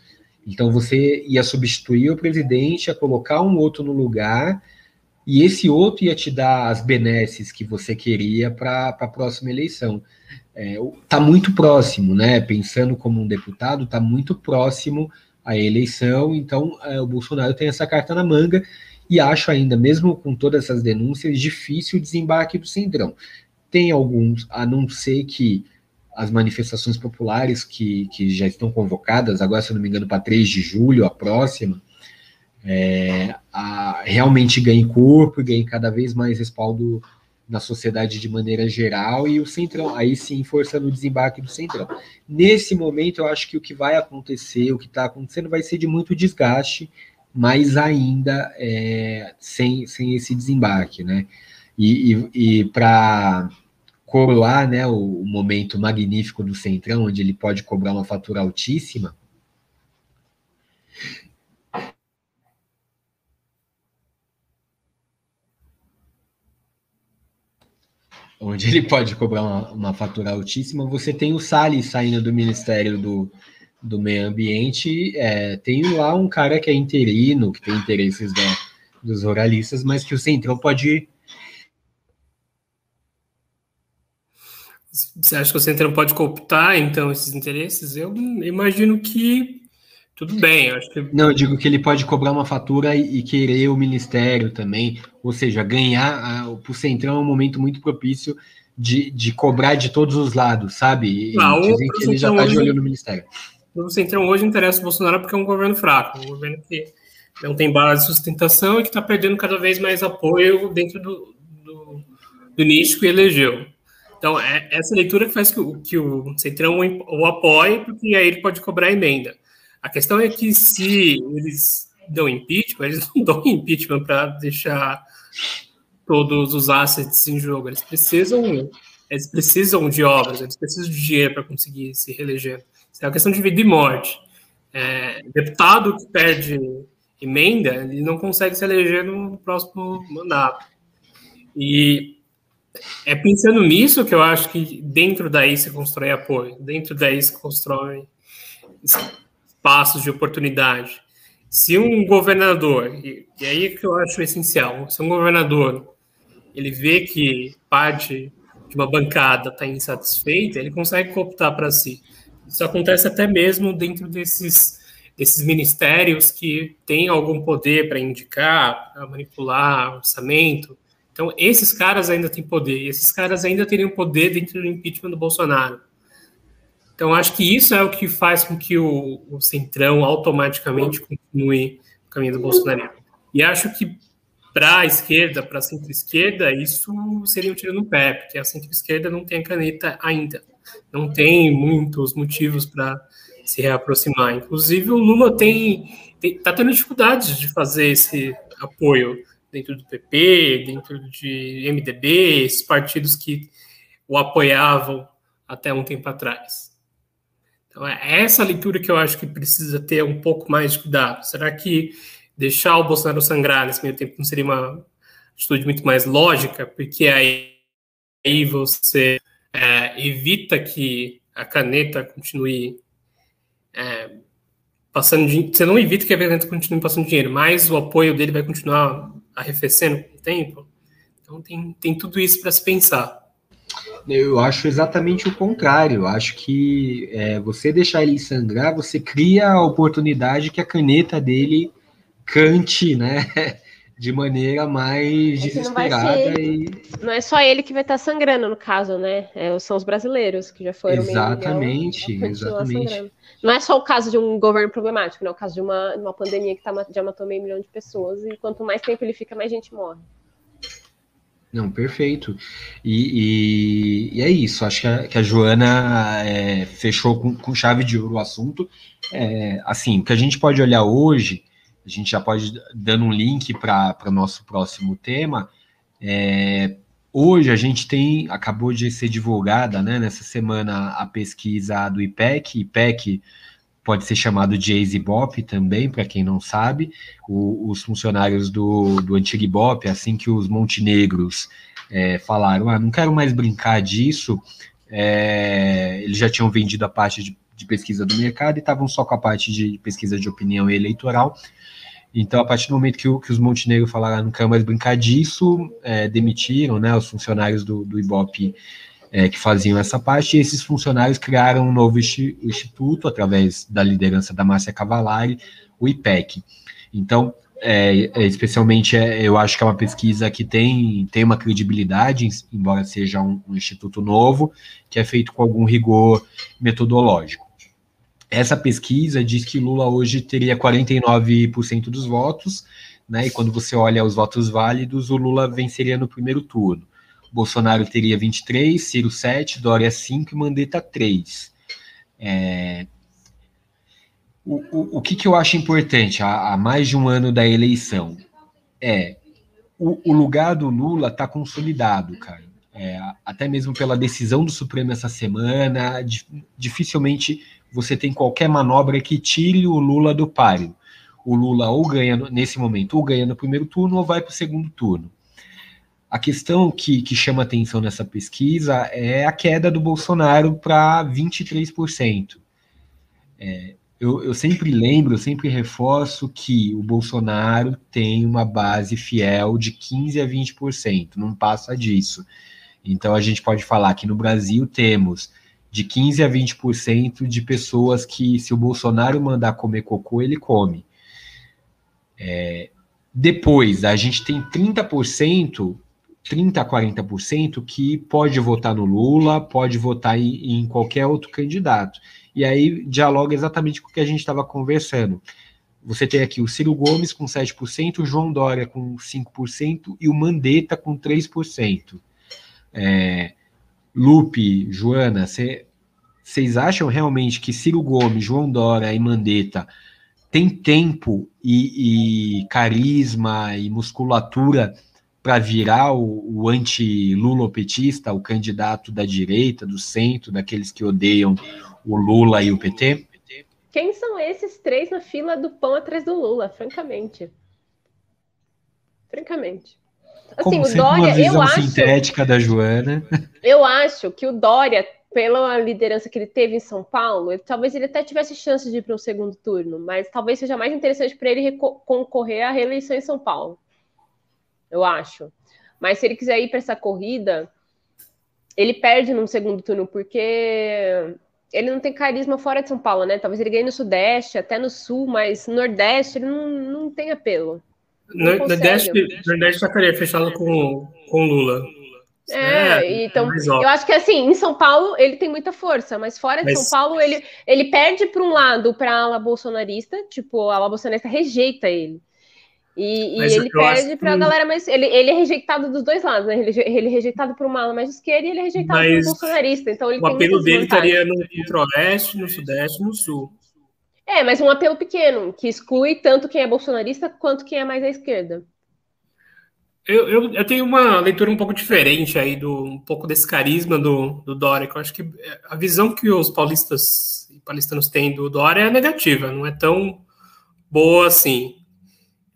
Então você ia substituir o presidente, ia colocar um outro no lugar, e esse outro ia te dar as benesses que você queria para a próxima eleição. Está é, muito próximo, né? Pensando como um deputado, está muito próximo à eleição, então é, o Bolsonaro tem essa carta na manga e acho ainda, mesmo com todas essas denúncias, difícil o desembarque do Centrão. Tem alguns, a não ser que as manifestações populares que, que já estão convocadas, agora, se eu não me engano, para 3 de julho, a próxima, é, a, realmente ganhe corpo e ganhe cada vez mais respaldo na sociedade de maneira geral e o Centrão, aí sim, forçando o desembarque do Centrão. Nesse momento, eu acho que o que vai acontecer, o que está acontecendo, vai ser de muito desgaste mas ainda é, sem, sem esse desembarque, né? E, e, e para coroar né, o, o, momento magnífico do Centrão, onde ele pode cobrar uma fatura altíssima, onde ele pode cobrar uma, uma fatura altíssima, você tem o Salles saindo do Ministério do, do meio ambiente, é, tem lá um cara que é interino, que tem interesses da, dos ruralistas, mas que o Centrão pode. Você acha que o Centrão pode cooptar, então, esses interesses? Eu imagino que tudo bem. Acho que... Não, eu digo que ele pode cobrar uma fatura e, e querer o ministério também, ou seja, ganhar. Para o Centrão é um momento muito propício de, de cobrar de todos os lados, sabe? E ah, dizem que ele já está de olho no ministério. O Centrão hoje interessa o Bolsonaro porque é um governo fraco, um governo que não tem base de sustentação e que está perdendo cada vez mais apoio dentro do, do, do nicho que elegeu. Então, é essa leitura que faz que o, que o Centrão o apoie, porque aí ele pode cobrar emenda. A questão é que se eles dão impeachment, eles não [laughs] dão impeachment para deixar todos os assets em jogo. Eles precisam, eles precisam de obras, eles precisam de dinheiro para conseguir se reeleger. É uma questão de vida e morte. É, deputado que perde emenda, ele não consegue se eleger no próximo mandato. E é pensando nisso que eu acho que dentro daí se constrói apoio, dentro daí se constrói espaços de oportunidade. Se um governador, e, e aí que eu acho essencial, se um governador ele vê que parte de uma bancada está insatisfeita, ele consegue cooptar para si. Isso acontece até mesmo dentro desses desses ministérios que têm algum poder para indicar, para manipular orçamento. Então, esses caras ainda têm poder, e esses caras ainda teriam poder dentro do impeachment do Bolsonaro. Então, acho que isso é o que faz com que o, o Centrão automaticamente continue o caminho do Bolsonaro. E acho que para a esquerda, para a centro-esquerda, isso seria um tiro no pé, porque a centro-esquerda não tem a caneta ainda. Não tem muitos motivos para se reaproximar. Inclusive, o Lula tem está tendo dificuldades de fazer esse apoio dentro do PP, dentro de MDB, esses partidos que o apoiavam até um tempo atrás. Então, é essa leitura que eu acho que precisa ter um pouco mais de cuidado. Será que deixar o Bolsonaro sangrar nesse meio tempo não seria uma atitude muito mais lógica? Porque aí, aí você evita que a caneta continue é, passando dinheiro. Você não evita que a caneta continue passando dinheiro, mas o apoio dele vai continuar arrefecendo com o tempo. Então tem, tem tudo isso para se pensar. Eu acho exatamente o contrário. Eu acho que é, você deixar ele sangrar, você cria a oportunidade que a caneta dele cante, né? [laughs] De maneira mais é desesperada. Não, e... não é só ele que vai estar sangrando, no caso, né? É, são os brasileiros que já foram. Exatamente, milhão, exatamente. Não é só o caso de um governo problemático, né? É o caso de uma, uma pandemia que tá, já matou meio milhão de pessoas, e quanto mais tempo ele fica, mais gente morre. Não, perfeito. E, e, e, é isso. Acho que a, que a Joana é, fechou com, com, chave de ouro o assunto. É, assim, o que a gente pode olhar hoje, a gente já pode dando um link para o nosso próximo tema. É, Hoje a gente tem, acabou de ser divulgada, né, nessa semana, a pesquisa do IPEC. IPEC pode ser chamado de ex-IBOP também, para quem não sabe. O, os funcionários do, do antigo IBOP, assim que os montenegros é, falaram, ah, não quero mais brincar disso, é, eles já tinham vendido a parte de, de pesquisa do mercado e estavam só com a parte de pesquisa de opinião eleitoral. Então, a partir do momento que, o, que os Montenegro falaram, não quero mais brincar disso, é, demitiram né, os funcionários do, do Ibope é, que faziam essa parte, e esses funcionários criaram um novo instituto, através da liderança da Márcia Cavalari, o IPEC. Então, é, é, especialmente, é, eu acho que é uma pesquisa que tem, tem uma credibilidade, embora seja um, um instituto novo, que é feito com algum rigor metodológico. Essa pesquisa diz que Lula hoje teria 49% dos votos, né? E quando você olha os votos válidos, o Lula venceria no primeiro turno. Bolsonaro teria 23, Ciro 7, Dória 5 e Mandetta 3. É... O, o, o que, que eu acho importante há, mais de um ano da eleição é o, o lugar do Lula está consolidado, cara. É, até mesmo pela decisão do Supremo essa semana, dificilmente você tem qualquer manobra que tire o Lula do páreo. O Lula ou ganha nesse momento, ou ganha no primeiro turno, ou vai para o segundo turno. A questão que, que chama atenção nessa pesquisa é a queda do Bolsonaro para 23%. É, eu, eu sempre lembro, eu sempre reforço que o Bolsonaro tem uma base fiel de 15% a 20%, não passa disso. Então a gente pode falar que no Brasil temos de 15 a 20% de pessoas que, se o Bolsonaro mandar comer cocô, ele come. É, depois, a gente tem 30%, 30 a 40% que pode votar no Lula, pode votar em, em qualquer outro candidato. E aí dialoga exatamente com o que a gente estava conversando. Você tem aqui o Ciro Gomes com 7%, o João Dória com 5% e o Mandetta com 3%. É, Lupe, Joana, vocês acham realmente que Ciro Gomes, João Dória e Mandetta têm tempo e, e carisma e musculatura para virar o, o anti-lulopetista, o candidato da direita, do centro, daqueles que odeiam o Lula e o PT? Quem são esses três na fila do pão atrás do Lula, francamente? Francamente. Assim, Como o Dória, uma visão eu acho, sintética da Joana. [laughs] Eu acho que o Dória, pela liderança que ele teve em São Paulo, ele, talvez ele até tivesse chance de ir para um segundo turno, mas talvez seja mais interessante para ele concorrer à reeleição em São Paulo. Eu acho. Mas se ele quiser ir para essa corrida, ele perde num segundo turno, porque ele não tem carisma fora de São Paulo, né? Talvez ele ganhe no Sudeste, até no Sul, mas no Nordeste ele não, não tem apelo. No, Nordeste, Nordeste estaria fechado com, com Lula. É, é então eu acho que assim, em São Paulo ele tem muita força, mas fora de mas... São Paulo ele, ele perde para um lado para a ala bolsonarista, tipo, a ala bolsonarista rejeita ele. E, e ele perde para a que... galera mais. Ele, ele é rejeitado dos dois lados, né? Ele, ele é rejeitado por uma ala mais esquerda e ele é rejeitado mas por um bolsonarista. Então ele o apelo dele estaria no centro-oeste, no sudeste e no sul. É, mas um apelo pequeno, que exclui tanto quem é bolsonarista quanto quem é mais à esquerda. Eu, eu, eu, tenho uma leitura um pouco diferente aí do um pouco desse carisma do, do Dória, que eu acho que a visão que os paulistas e paulistanos têm do Dória é negativa, não é tão boa assim.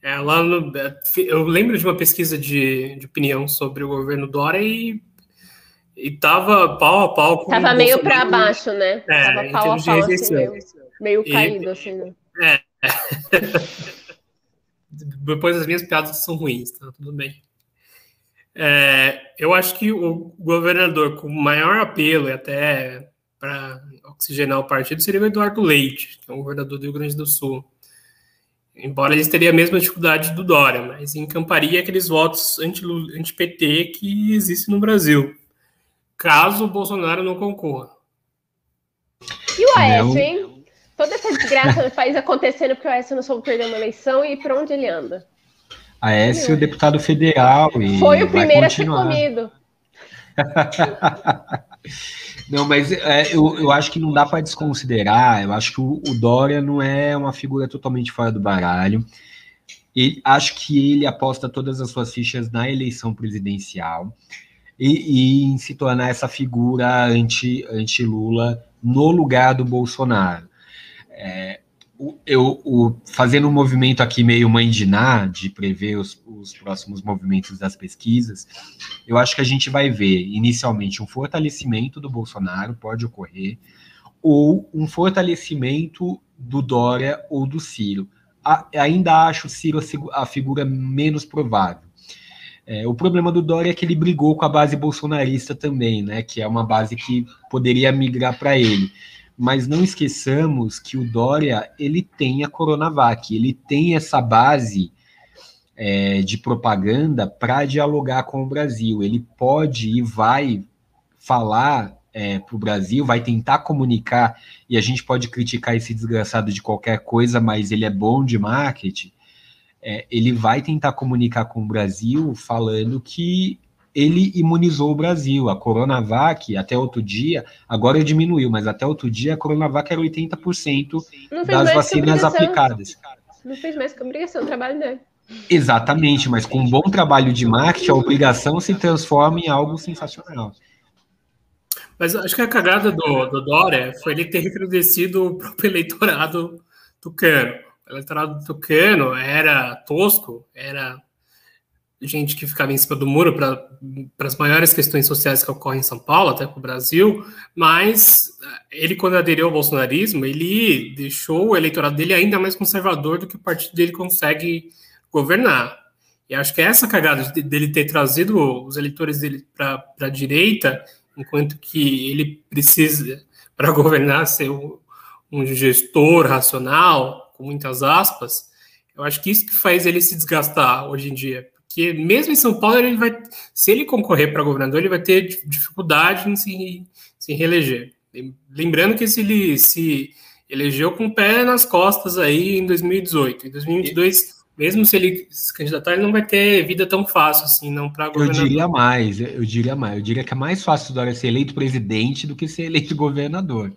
Ela, é, eu lembro de uma pesquisa de, de opinião sobre o governo Dória e estava pau a pau com Tava meio para baixo, né? É, tava pau a pau, assim, meio, meio caído, e, assim, né? É. [laughs] Depois as minhas piadas são ruins, tá tudo bem. É, eu acho que o governador com maior apelo e até para oxigenar o partido seria o Eduardo Leite, que é o governador do Rio Grande do Sul. Embora eles teriam a mesma dificuldade do Dória, mas encamparia aqueles votos anti-PT que existem no Brasil, caso o Bolsonaro não concorra. E o Aécio, hein? Toda essa desgraça [laughs] do país acontecendo porque o Aécio não soube perder uma eleição e para onde ele anda? Aécio, deputado federal. E Foi o primeiro a ser comido. [laughs] Não, mas é, eu, eu acho que não dá para desconsiderar. Eu acho que o, o, Dória não é uma figura totalmente fora do baralho. E acho que ele aposta todas as suas fichas na eleição presidencial e, e em se tornar essa figura anti-Lula anti no lugar do Bolsonaro. É, eu, o, fazendo um movimento aqui meio mãe de Ná, de prever os, os, próximos movimentos das pesquisas, eu acho que a gente vai ver, inicialmente, um fortalecimento do Bolsonaro, pode ocorrer, ou um fortalecimento do Dória ou do Ciro. A, ainda acho o Ciro a, a figura menos provável. É, o problema do Dória é que ele brigou com a base bolsonarista também, né, que é uma base que poderia migrar para ele mas não esqueçamos que o Dória ele tem a Coronavac, ele tem essa base é, de propaganda para dialogar com o Brasil. Ele pode e vai falar é, para o Brasil, vai tentar comunicar, e a gente pode criticar esse desgraçado de qualquer coisa, mas ele é bom de marketing. É, ele vai tentar comunicar com o Brasil falando que ele imunizou o Brasil. A Coronavac, até outro dia, agora diminuiu, mas até outro dia a Coronavac era 80% das vacinas aplicadas. Não fez mais que obrigação o trabalho dele. Exatamente, mas com um bom trabalho de marketing, a obrigação se transforma em algo sensacional. Mas acho que a cagada do, do Dória foi ele ter recrudescido o próprio eleitorado tucano. O eleitorado tucano era tosco, era gente que ficava em cima do muro para as maiores questões sociais que ocorrem em São Paulo, até para o Brasil, mas eh, ele, quando aderiu ao bolsonarismo, ele deixou o eleitorado dele ainda mais conservador do que o partido dele consegue governar. E acho que é essa cagada dele ter trazido os eleitores dele para a direita, enquanto que ele precisa, para governar, ser um, um gestor racional, com muitas aspas, eu acho que isso que faz ele se desgastar hoje em dia. Porque mesmo em São Paulo, ele vai, se ele concorrer para governador, ele vai ter dificuldade em se, se reeleger. Lembrando que se ele se elegeu com o pé nas costas aí em 2018. Em 2022, mesmo se ele se candidatar, ele não vai ter vida tão fácil assim, não para governador. Eu diria mais, eu diria mais, eu diria que é mais fácil o Dória ser eleito presidente do que ser eleito [laughs] governador.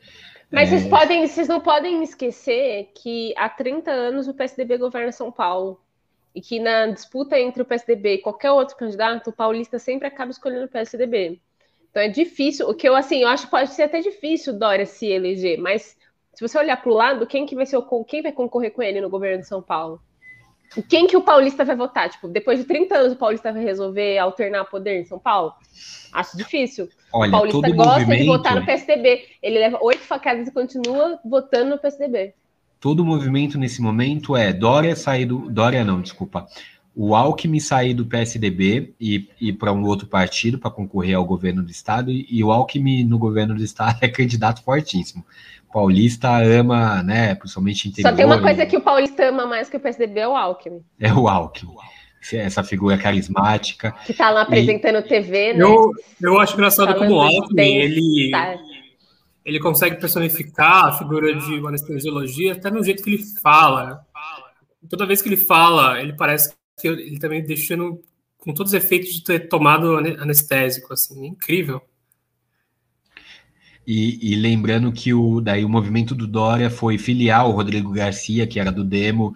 Mas é... vocês, podem, vocês não podem esquecer que há 30 anos o PSDB governa São Paulo. E que na disputa entre o PSDB e qualquer outro candidato, o paulista sempre acaba escolhendo o PSDB. Então é difícil, o que eu assim, eu acho que pode ser até difícil Dória se eleger, mas se você olhar para o lado, quem que vai ser o, quem vai concorrer com ele no governo de São Paulo? Quem que o paulista vai votar? Tipo, depois de 30 anos o paulista vai resolver alternar poder em São Paulo? Acho difícil. Olha, o paulista gosta movimento... de votar no PSDB. Ele leva oito facadas e continua votando no PSDB. Todo movimento nesse momento é Dória sair do. Dória não, desculpa. O Alckmin sair do PSDB e ir para um outro partido para concorrer ao governo do estado, e, e o Alckmin no governo do estado [laughs] é candidato fortíssimo paulista ama, né, principalmente interior. Só tem uma coisa que o paulista ama mais que o PSDB é o Alckmin. É o Alckmin. Essa figura carismática. Que tá lá apresentando e... TV, né? Eu, eu acho engraçado Falando como o Alckmin, ele, tá. Ele consegue personificar a figura de uma anestesiologia até no jeito que ele fala. Toda vez que ele fala, ele parece que ele também deixando com todos os efeitos de ter tomado anestésico, assim, é incrível. E, e, lembrando que o, daí o movimento do Dória foi filiar o Rodrigo Garcia, que era do Demo,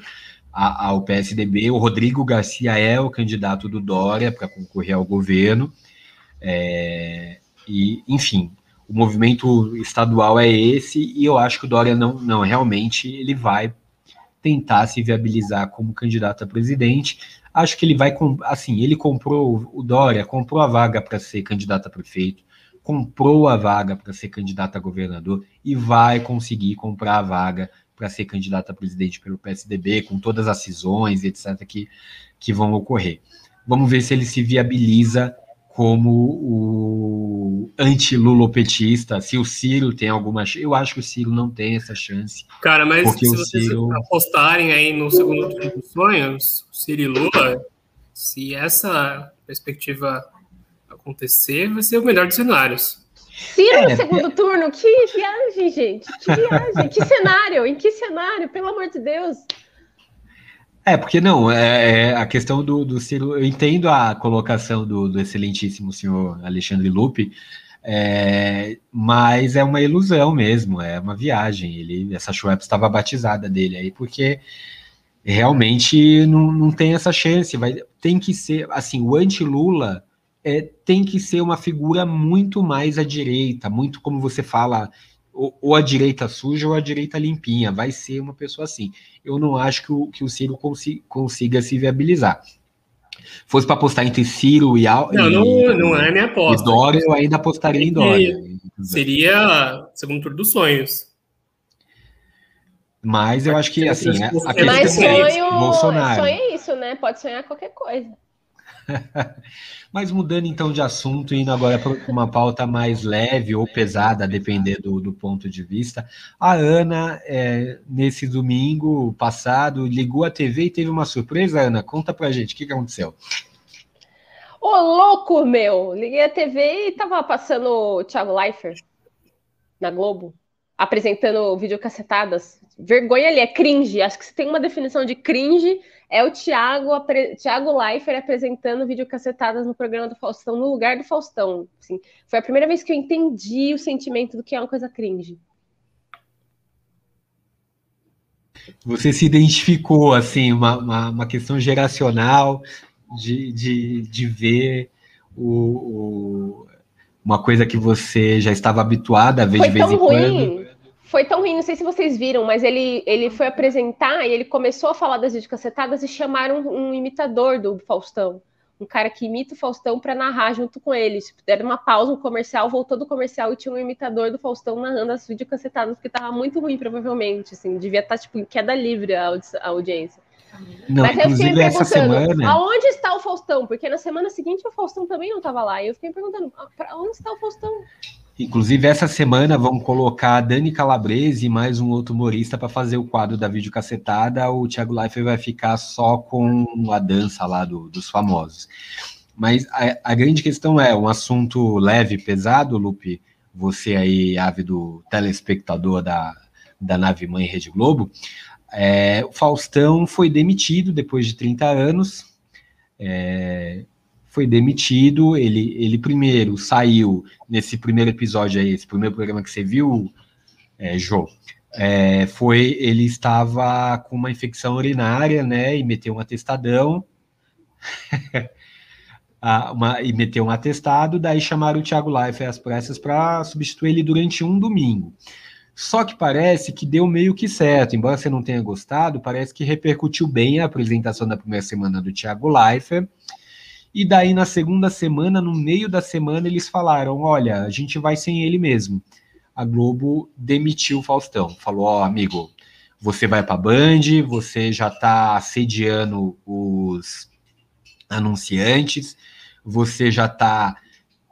a, ao PSDB. O Rodrigo Garcia é o candidato do Dória para concorrer ao governo. É, e, enfim, o movimento estadual é esse, e eu acho que o Dória não, não realmente ele vai tentar se viabilizar como candidato a presidente. Acho que ele vai, assim, ele comprou, o Dória comprou a vaga para ser candidato a prefeito comprou a vaga para ser candidato a governador e vai conseguir comprar a vaga para ser candidato a presidente pelo PSDB, com todas as cisões, etc., que, que vão ocorrer. Vamos ver se ele se viabiliza como o anti-lulopetista, se o Ciro tem alguma chance. Eu acho que o Ciro não tem essa chance. Cara, mas se vocês Ciro... apostarem aí no segundo turno dos sonhos, Ciro e Lula, se essa perspectiva acontecer, vai ser o melhor dos cenários. Ciro é, no segundo é... turno, que viagem, gente! Que viagem! que [laughs] cenário! Em que cenário? Pelo amor de Deus! É, porque não, é, é, a questão do, do Ciro, eu entendo a colocação do, do excelentíssimo senhor Alexandre Lupe, é, mas é uma ilusão mesmo, é uma viagem. Ele, essa Schweppes estava batizada dele aí, porque realmente não, não tem essa chance. Vai, tem que ser assim, o anti-Lula é, tem que ser uma figura muito mais à direita, muito como você fala, ou, ou a direita suja ou a direita limpinha, vai ser uma pessoa assim. Eu não acho que o, que o Ciro consi, consiga se viabilizar. Fosse para apostar entre Ciro e Al, Não, e, não, não é minha aposta. Dória, eu ainda apostaria em Dória. Seria segundo turno dos sonhos. Mas eu acho que assim, a questão Mas sonho, Bolsonaro. sonho é isso, né? Pode sonhar qualquer coisa. [laughs] Mas mudando então de assunto, indo agora para uma pauta mais leve ou pesada, a depender do, ponto de vista. A Ana, é, nesse domingo passado, ligou a TV e teve uma surpresa. Ana, conta pra gente, o que, que aconteceu? Ô, louco, meu! Liguei a TV e tava passando o Thiago Leifert na Globo, apresentando videocacetadas. Vergonha ali, é cringe. Acho que se tem uma definição de cringe, é o Thiago, Thiago Leifert apresentando videocacetadas no programa do Faustão, no lugar do Faustão. Assim, foi a primeira vez que eu entendi o sentimento do que é uma coisa cringe. Você se identificou, assim, uma, uma, uma questão geracional de, de, de ver o, o, uma coisa que você já estava habituada a ver foi de vez em ruim. quando foi tão ruim, não sei se vocês viram, mas ele, ele foi apresentar e ele começou a falar das videocassetadas e chamaram um, um imitador do Faustão. Um cara que imita o Faustão para narrar junto com eles. Tipo, deram uma pausa, um comercial, voltou do comercial e tinha um imitador do Faustão narrando as videocassetadas, porque tava muito ruim, provavelmente. Assim, devia estar tá, tipo, em queda livre a, audi a audiência. Não, Mas inclusive essa semana. Aonde está o Faustão? Porque na semana seguinte o Faustão também não estava lá. E eu fiquei perguntando, ah, para onde está o Faustão? Inclusive, essa semana vão colocar Dani Calabrese e mais um outro humorista para fazer o quadro da videocacetada. O Thiago Leifert vai ficar só com a dança lá do, dos famosos. Mas a, a, grande questão é um assunto leve, pesado, Lupe. Você aí, ávido telespectador da, da nave mãe Rede Globo. É, o Faustão foi demitido depois de 30 anos. É, foi demitido. Ele, ele primeiro saiu nesse primeiro episódio aí, esse primeiro programa que você viu, é, Jô. É, foi ele estava com uma infecção urinária, né? E meteu um atestadão. [laughs] uma, e meteu um atestado, daí chamaram o Thiago Leifert às pressas para substituir ele durante um domingo. Só que parece que deu meio que certo, embora você não tenha gostado, parece que repercutiu bem a apresentação da primeira semana do Thiago Leifert. E daí, na segunda semana, no meio da semana, eles falaram: olha, a gente vai sem ele mesmo. A Globo demitiu o Faustão. Falou: ó, oh, amigo, você vai para Band, você já está assediando os anunciantes, você já está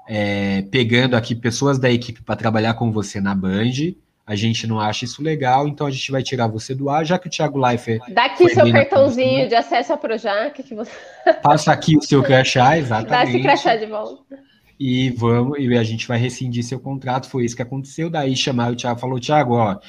é, pegando aqui pessoas da equipe para trabalhar com você na Band a gente não acha isso legal, então a gente vai tirar você do ar, já que o Thiago Leifert. Dá aqui seu cartãozinho de acesso ao Projac. Que você... [laughs] Passa aqui o seu crachá, exatamente. Dá esse crachá de volta. E vamos, e a gente vai rescindir seu contrato. Foi isso que aconteceu. Daí chamaram o Thiago falou: Thiago, ó,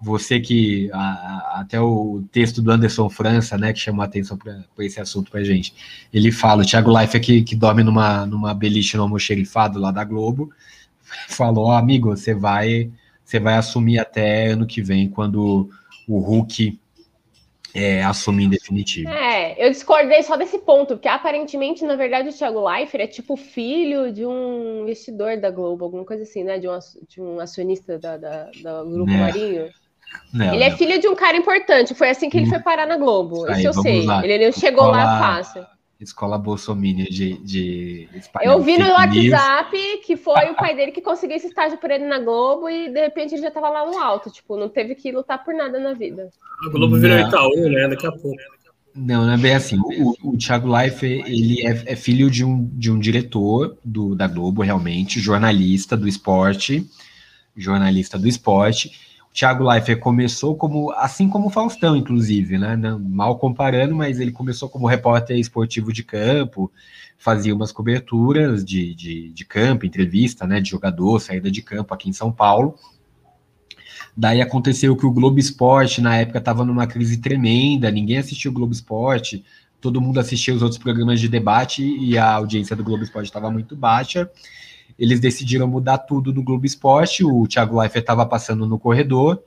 você que a, a, até o texto do Anderson França, né, que chamou a atenção para esse assunto para gente, ele fala: o Thiago Leifert que, que dorme numa, numa beliche no almoxerifado lá da Globo, [laughs] falou: ó, amigo, você vai você vai assumir até ano que vem, quando o Hulk é, assumir em definitivo. É, eu discordei só desse ponto, porque aparentemente, na verdade, o Thiago Leifert é tipo filho de um investidor da Globo, alguma coisa assim, né? De um, de um acionista da, da, da Grupo é. Marinho. Não, ele é filho de um cara importante, foi assim que ele hum. foi parar na Globo. Isso, Isso eu sei. Lá. Ele não chegou lá fácil escola bolsominion de, de Eu vi no WhatsApp news. que foi o pai dele que conseguiu esse estágio por ele na Globo e de repente ele já tava lá no alto, tipo, não teve que lutar por nada na vida. A Globo virou Itaú, né? Daqui a pouco. Não, não é bem assim. O, o Thiago Leifert, ele é, é, filho de um, de um diretor do, da Globo, realmente, jornalista do esporte, jornalista do esporte, Thiago Leifert começou como, assim como o Faustão, inclusive, né? Mal comparando, mas ele começou como repórter esportivo de campo, fazia umas coberturas de, de, de campo, entrevista, né? De jogador, saída de campo aqui em São Paulo. Daí aconteceu que o Globo Esporte, na época, estava numa crise tremenda, ninguém assistia o Globo Esporte, todo mundo assistia os outros programas de debate e a audiência do Globo Esporte estava muito baixa eles decidiram mudar tudo no Globo Esporte. O Thiago Leifert estava passando no corredor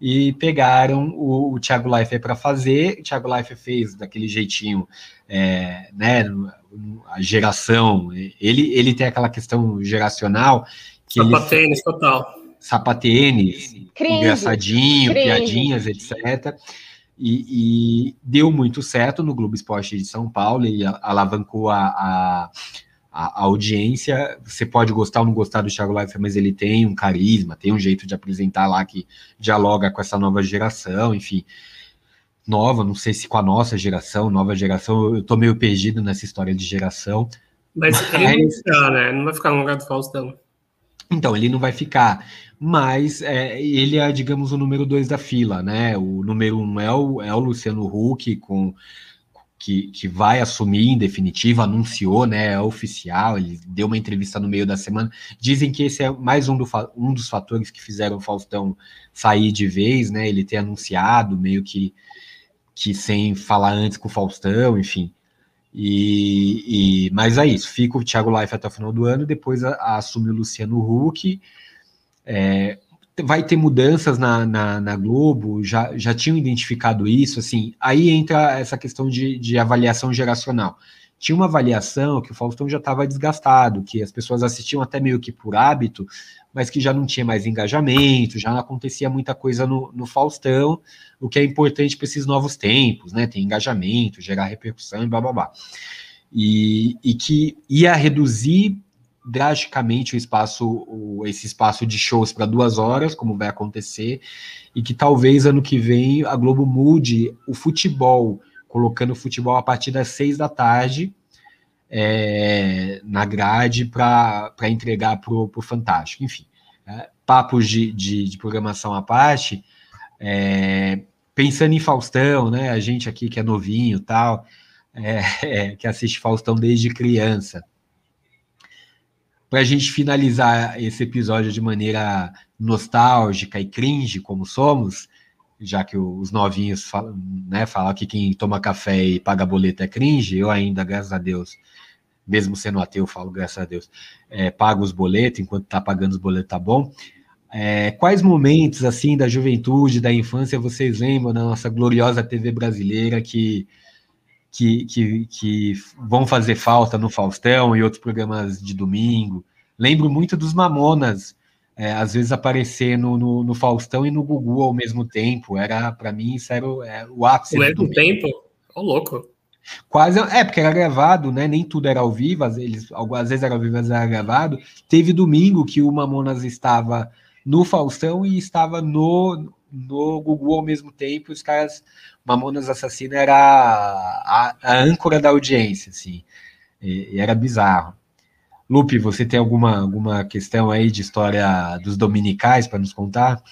e pegaram o, o Thiago Leifert para fazer. O Thiago Leifert fez daquele jeitinho, é, né? A geração, ele, ele tem aquela questão geracional que sapatênis total, sapatênis, engraçadinho, Cringe. piadinhas, etc. E, e, deu muito certo no Globo Esporte de São Paulo, ele alavancou a, a a, a, audiência, você pode gostar ou não gostar do Thiago Leifert, mas ele tem um carisma, tem um jeito de apresentar lá que dialoga com essa nova geração, enfim. Nova, não sei se com a nossa geração, nova geração, eu tô meio perdido nessa história de geração. Mas, mas... ele não, ficar, né? não vai ficar no lugar do Faustão. Então, ele não vai ficar, mas é, ele é, digamos, o número dois da fila, né? O número um é o, é o Luciano Huck, com que, que vai assumir em definitivo, anunciou, né? É oficial, ele deu uma entrevista no meio da semana. Dizem que esse é mais um, do, um dos fatores que fizeram o Faustão sair de vez, né? Ele ter anunciado, meio que, que sem falar antes com o Faustão, enfim. E, e, mas é isso, fica o Thiago Life até o final do ano, depois a, a assume o Luciano Huck. É, vai ter mudanças na, na, na, Globo, já, já tinham identificado isso, assim, aí entra essa questão de, de avaliação geracional. Tinha uma avaliação que o Faustão já estava desgastado, que as pessoas assistiam até meio que por hábito, mas que já não tinha mais engajamento, já não acontecia muita coisa no, no Faustão, o que é importante para esses novos tempos, né? Tem engajamento, gerar repercussão e blá blá blá. E, e que ia reduzir drasticamente o espaço, o, esse espaço de shows para duas horas, como vai acontecer, e que talvez ano que vem a Globo mude o futebol colocando futebol a partir das seis da tarde é, na grade para entregar para o Fantástico. Enfim, é, papos de, de, de, programação à parte, é, pensando em Faustão, né? A gente aqui que é novinho tal, [laughs] é, que assiste Faustão desde criança. Para a gente finalizar esse episódio de maneira nostálgica e cringe, como somos, já que os novinhos falam, né, falam que quem toma café e paga boleto é cringe, eu ainda, graças a Deus, mesmo sendo ateu, falo graças a Deus, é, pago os boletos, enquanto tá pagando os boletos tá bom. É, quais momentos, assim, da juventude, da infância, vocês lembram da nossa gloriosa TV brasileira que, que, que, que vão fazer falta no Faustão e outros programas de domingo? Lembro muito dos Mamonas, é, às vezes aparecer no, no, no, Faustão e no Gugu ao mesmo tempo. Era, para mim, isso era o, é, o ápice. Ao mesmo tempo? Ô, louco. Quase, é, porque era gravado, né? Nem tudo era ao vivo, às vezes, às vezes era ao vivo, às vezes era gravado. Teve domingo que o Mamonas estava no Faustão e estava no, no Gugu ao mesmo tempo. Os caras, Mamonas Assassina era a, a, âncora da audiência, assim. E, e era bizarro. Lupe, você tem alguma, alguma questão aí de história dos dominicais para nos contar?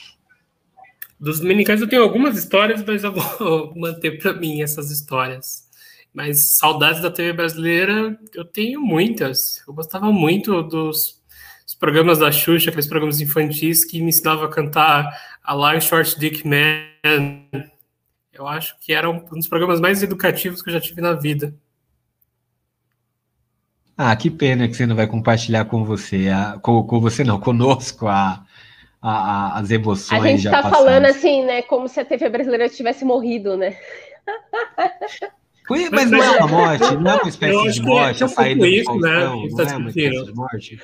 Dos dominicais eu tenho algumas histórias, mas eu vou [laughs] manter para mim essas histórias. Mas saudades da TV brasileira eu tenho muitas. Eu gostava muito dos programas da Xuxa, aqueles programas infantis que me ensinavam a cantar a Lion Short Dick Man. Eu acho que era um dos programas mais educativos que eu já tive na vida. Ah, que pena que você não vai compartilhar com você, a, com, com você não, [laughs] conosco a, a, a as emoções. A gente está falando assim, né, como se a TV brasileira tivesse morrido, né? Mas não é uma morte, não é uma espécie de morte, a saída do Faustão, né? não é uma espécie de morte.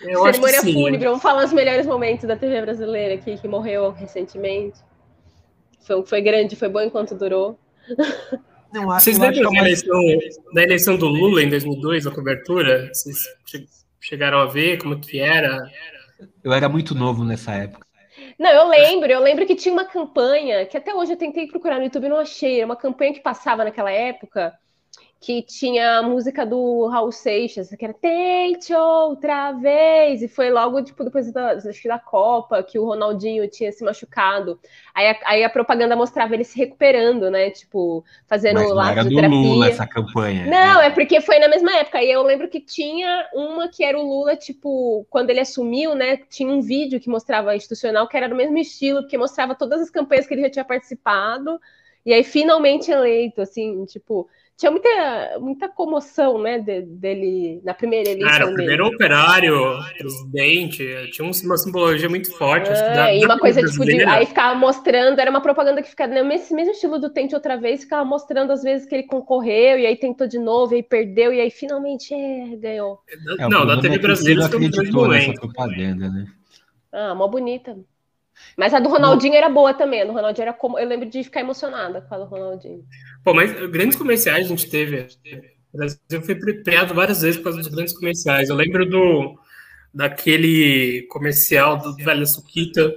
Eu Cerimônia fúnebre, vamos falar os melhores momentos da TV brasileira aqui, que morreu recentemente. Foi, foi grande, foi bom enquanto durou. Não, Vocês lembram da eleição, da eleição do Lula em 2002, a cobertura? Vocês chegaram a ver como que era? Eu era muito novo nessa época. Não, eu lembro, eu lembro que tinha uma campanha que até hoje eu tentei procurar no YouTube e não achei. Era uma campanha que passava naquela época que tinha a música do Raul Seixas, que era Tente Outra Vez, e foi logo, tipo, depois da, da Copa, que o Ronaldinho tinha se machucado. Aí a, aí a propaganda mostrava ele se recuperando, né, tipo, fazendo Mas lá era do Lula essa campanha. Não, né? é porque foi na mesma época, e eu lembro que tinha uma que era o Lula, tipo, quando ele assumiu, né, tinha um vídeo que mostrava institucional, que era do mesmo estilo, que mostrava todas as campanhas que ele já tinha participado, e aí finalmente eleito, assim, tipo tinha muita, muita comoção, né, de, dele na primeira eleição. Era o primeiro dele. operário, presidente, tinha uma simbologia muito forte. É, da, e uma coisa tipo de. Aí ficava mostrando, era uma propaganda que ficava nesse mesmo estilo do Tente Outra Vez, ficava mostrando as vezes que ele concorreu, e aí tentou de novo, e aí perdeu, e aí finalmente é, ganhou. É, não, da TV é brasileira foi um grande momento. Propaganda, né? Ah, mó bonita. Mas a do Ronaldinho era boa também. A do Ronaldinho era como. Eu lembro de ficar emocionada com a do Ronaldinho. Pô, mas grandes comerciais a gente teve. O Brasil foi premiado várias vezes por causa dos grandes comerciais. Eu lembro do daquele comercial do Velho Suquita.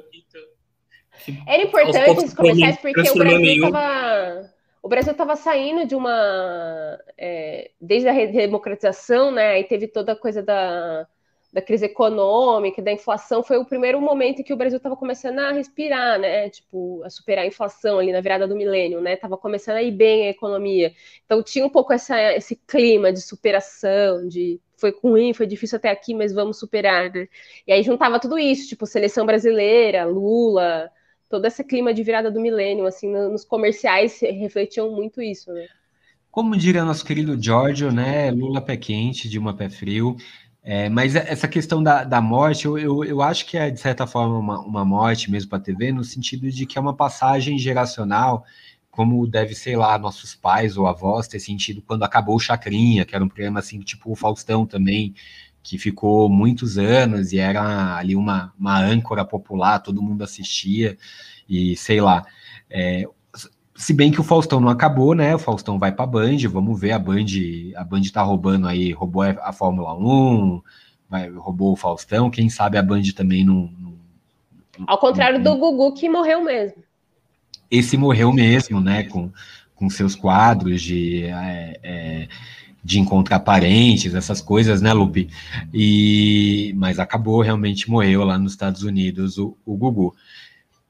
Era importante esses comerciais porque o Brasil estava o Brasil estava saindo de uma é, desde a redemocratização, né? Aí teve toda a coisa da da crise econômica, da inflação, foi o primeiro momento em que o Brasil estava começando a respirar, né? Tipo, a superar a inflação ali na virada do milênio, né? Tava começando a ir bem a economia. Então tinha um pouco essa, esse clima de superação, de foi ruim, foi difícil até aqui, mas vamos superar, né? E aí juntava tudo isso, tipo, seleção brasileira, Lula, todo esse clima de virada do milênio, assim, nos comerciais refletiam muito isso, né? Como diria nosso querido Giorgio, né? Lula pé quente, de uma pé frio. É, mas essa questão da, da morte, eu, eu, eu, acho que é, de certa forma, uma, uma morte mesmo para a TV, no sentido de que é uma passagem geracional, como deve ser lá nossos pais ou avós ter sentido quando acabou o Chacrinha, que era um programa assim, tipo o Faustão também, que ficou muitos anos e era ali uma, uma âncora popular, todo mundo assistia, e sei lá. É, se bem que o Faustão não acabou, né? O Faustão vai para a Band, vamos ver a Band, a Band tá roubando aí, roubou a Fórmula 1, vai, roubou o Faustão, quem sabe a Band também não. não Ao contrário não, do Gugu que morreu mesmo. Esse morreu mesmo, né? Com, com seus quadros de, é, é, de encontrar parentes, essas coisas, né, Lupe? E, mas acabou, realmente morreu lá nos Estados Unidos o, o Gugu.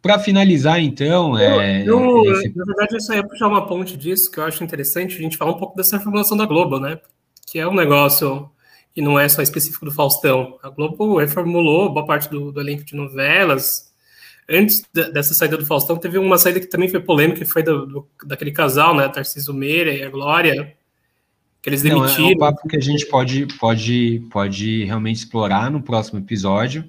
Para finalizar, então. É, eu, esse... Na verdade, eu só ia puxar uma ponte disso, que eu acho interessante a gente falar um pouco dessa reformulação da Globo, né? Que é um negócio que não é só específico do Faustão. A Globo reformulou boa parte do, do elenco de novelas. Antes dessa saída do Faustão, teve uma saída que também foi polêmica, que foi do, do, daquele casal, né? Tarcísio Meira e a Glória, que eles demitiram. Não, é um papo que a gente pode, pode, pode realmente explorar no próximo episódio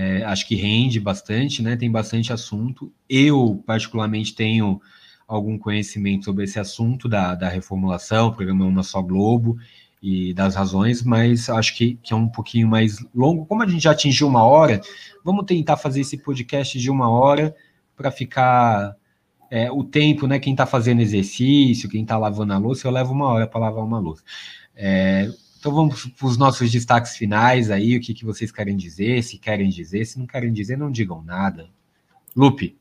é, acho que rende bastante, né? Tem bastante assunto. Eu, particularmente, tenho algum conhecimento sobre esse assunto da, da reformulação, programa Uma Só Globo e das razões, mas acho que, que é um pouquinho mais longo. Como a gente já atingiu uma hora, vamos tentar fazer esse podcast de uma hora para ficar é, o tempo, né? Quem está fazendo exercício, quem está lavando a louça, eu levo uma hora para lavar uma louça. É, então vamos para os nossos destaques finais aí, o que, que vocês querem dizer, se querem dizer, se não querem dizer, não digam nada. Lupe.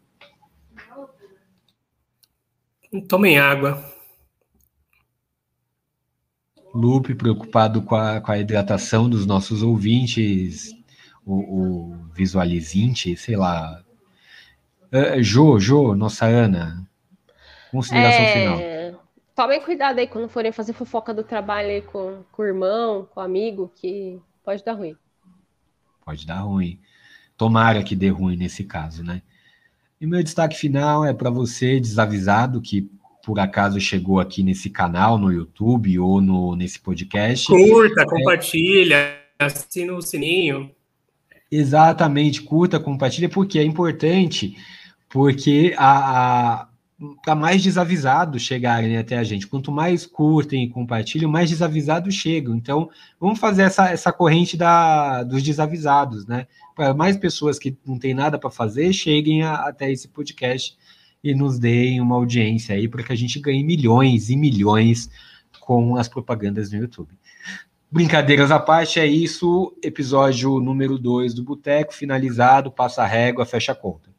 Tomem água. Lupe, preocupado com a, com a hidratação dos nossos ouvintes, o, o visualizinte, sei lá. Uh, jo, Jo, nossa Ana, consideração é... final tomem cuidado aí quando forem fazer fofoca do trabalho aí com, com o irmão, com o amigo, que pode dar ruim. Pode dar ruim. Tomara que dê ruim nesse caso, né? E meu destaque final é para você, desavisado, que por acaso chegou aqui nesse canal, no YouTube ou no, nesse podcast. Curta, é, compartilha, assina o sininho. Exatamente, curta, compartilha, porque é importante, porque a, a para mais desavisados chegarem até a gente. Quanto mais curtem e compartilham, mais desavisados chegam. Então, vamos fazer essa, essa corrente da, dos desavisados, né? Para mais pessoas que não têm nada para fazer, cheguem a, até esse podcast e nos deem uma audiência aí, para que a gente ganhe milhões e milhões com as propagandas no YouTube. Brincadeiras à parte, é isso. Episódio número 2 do Boteco, finalizado, passa a régua, fecha a conta.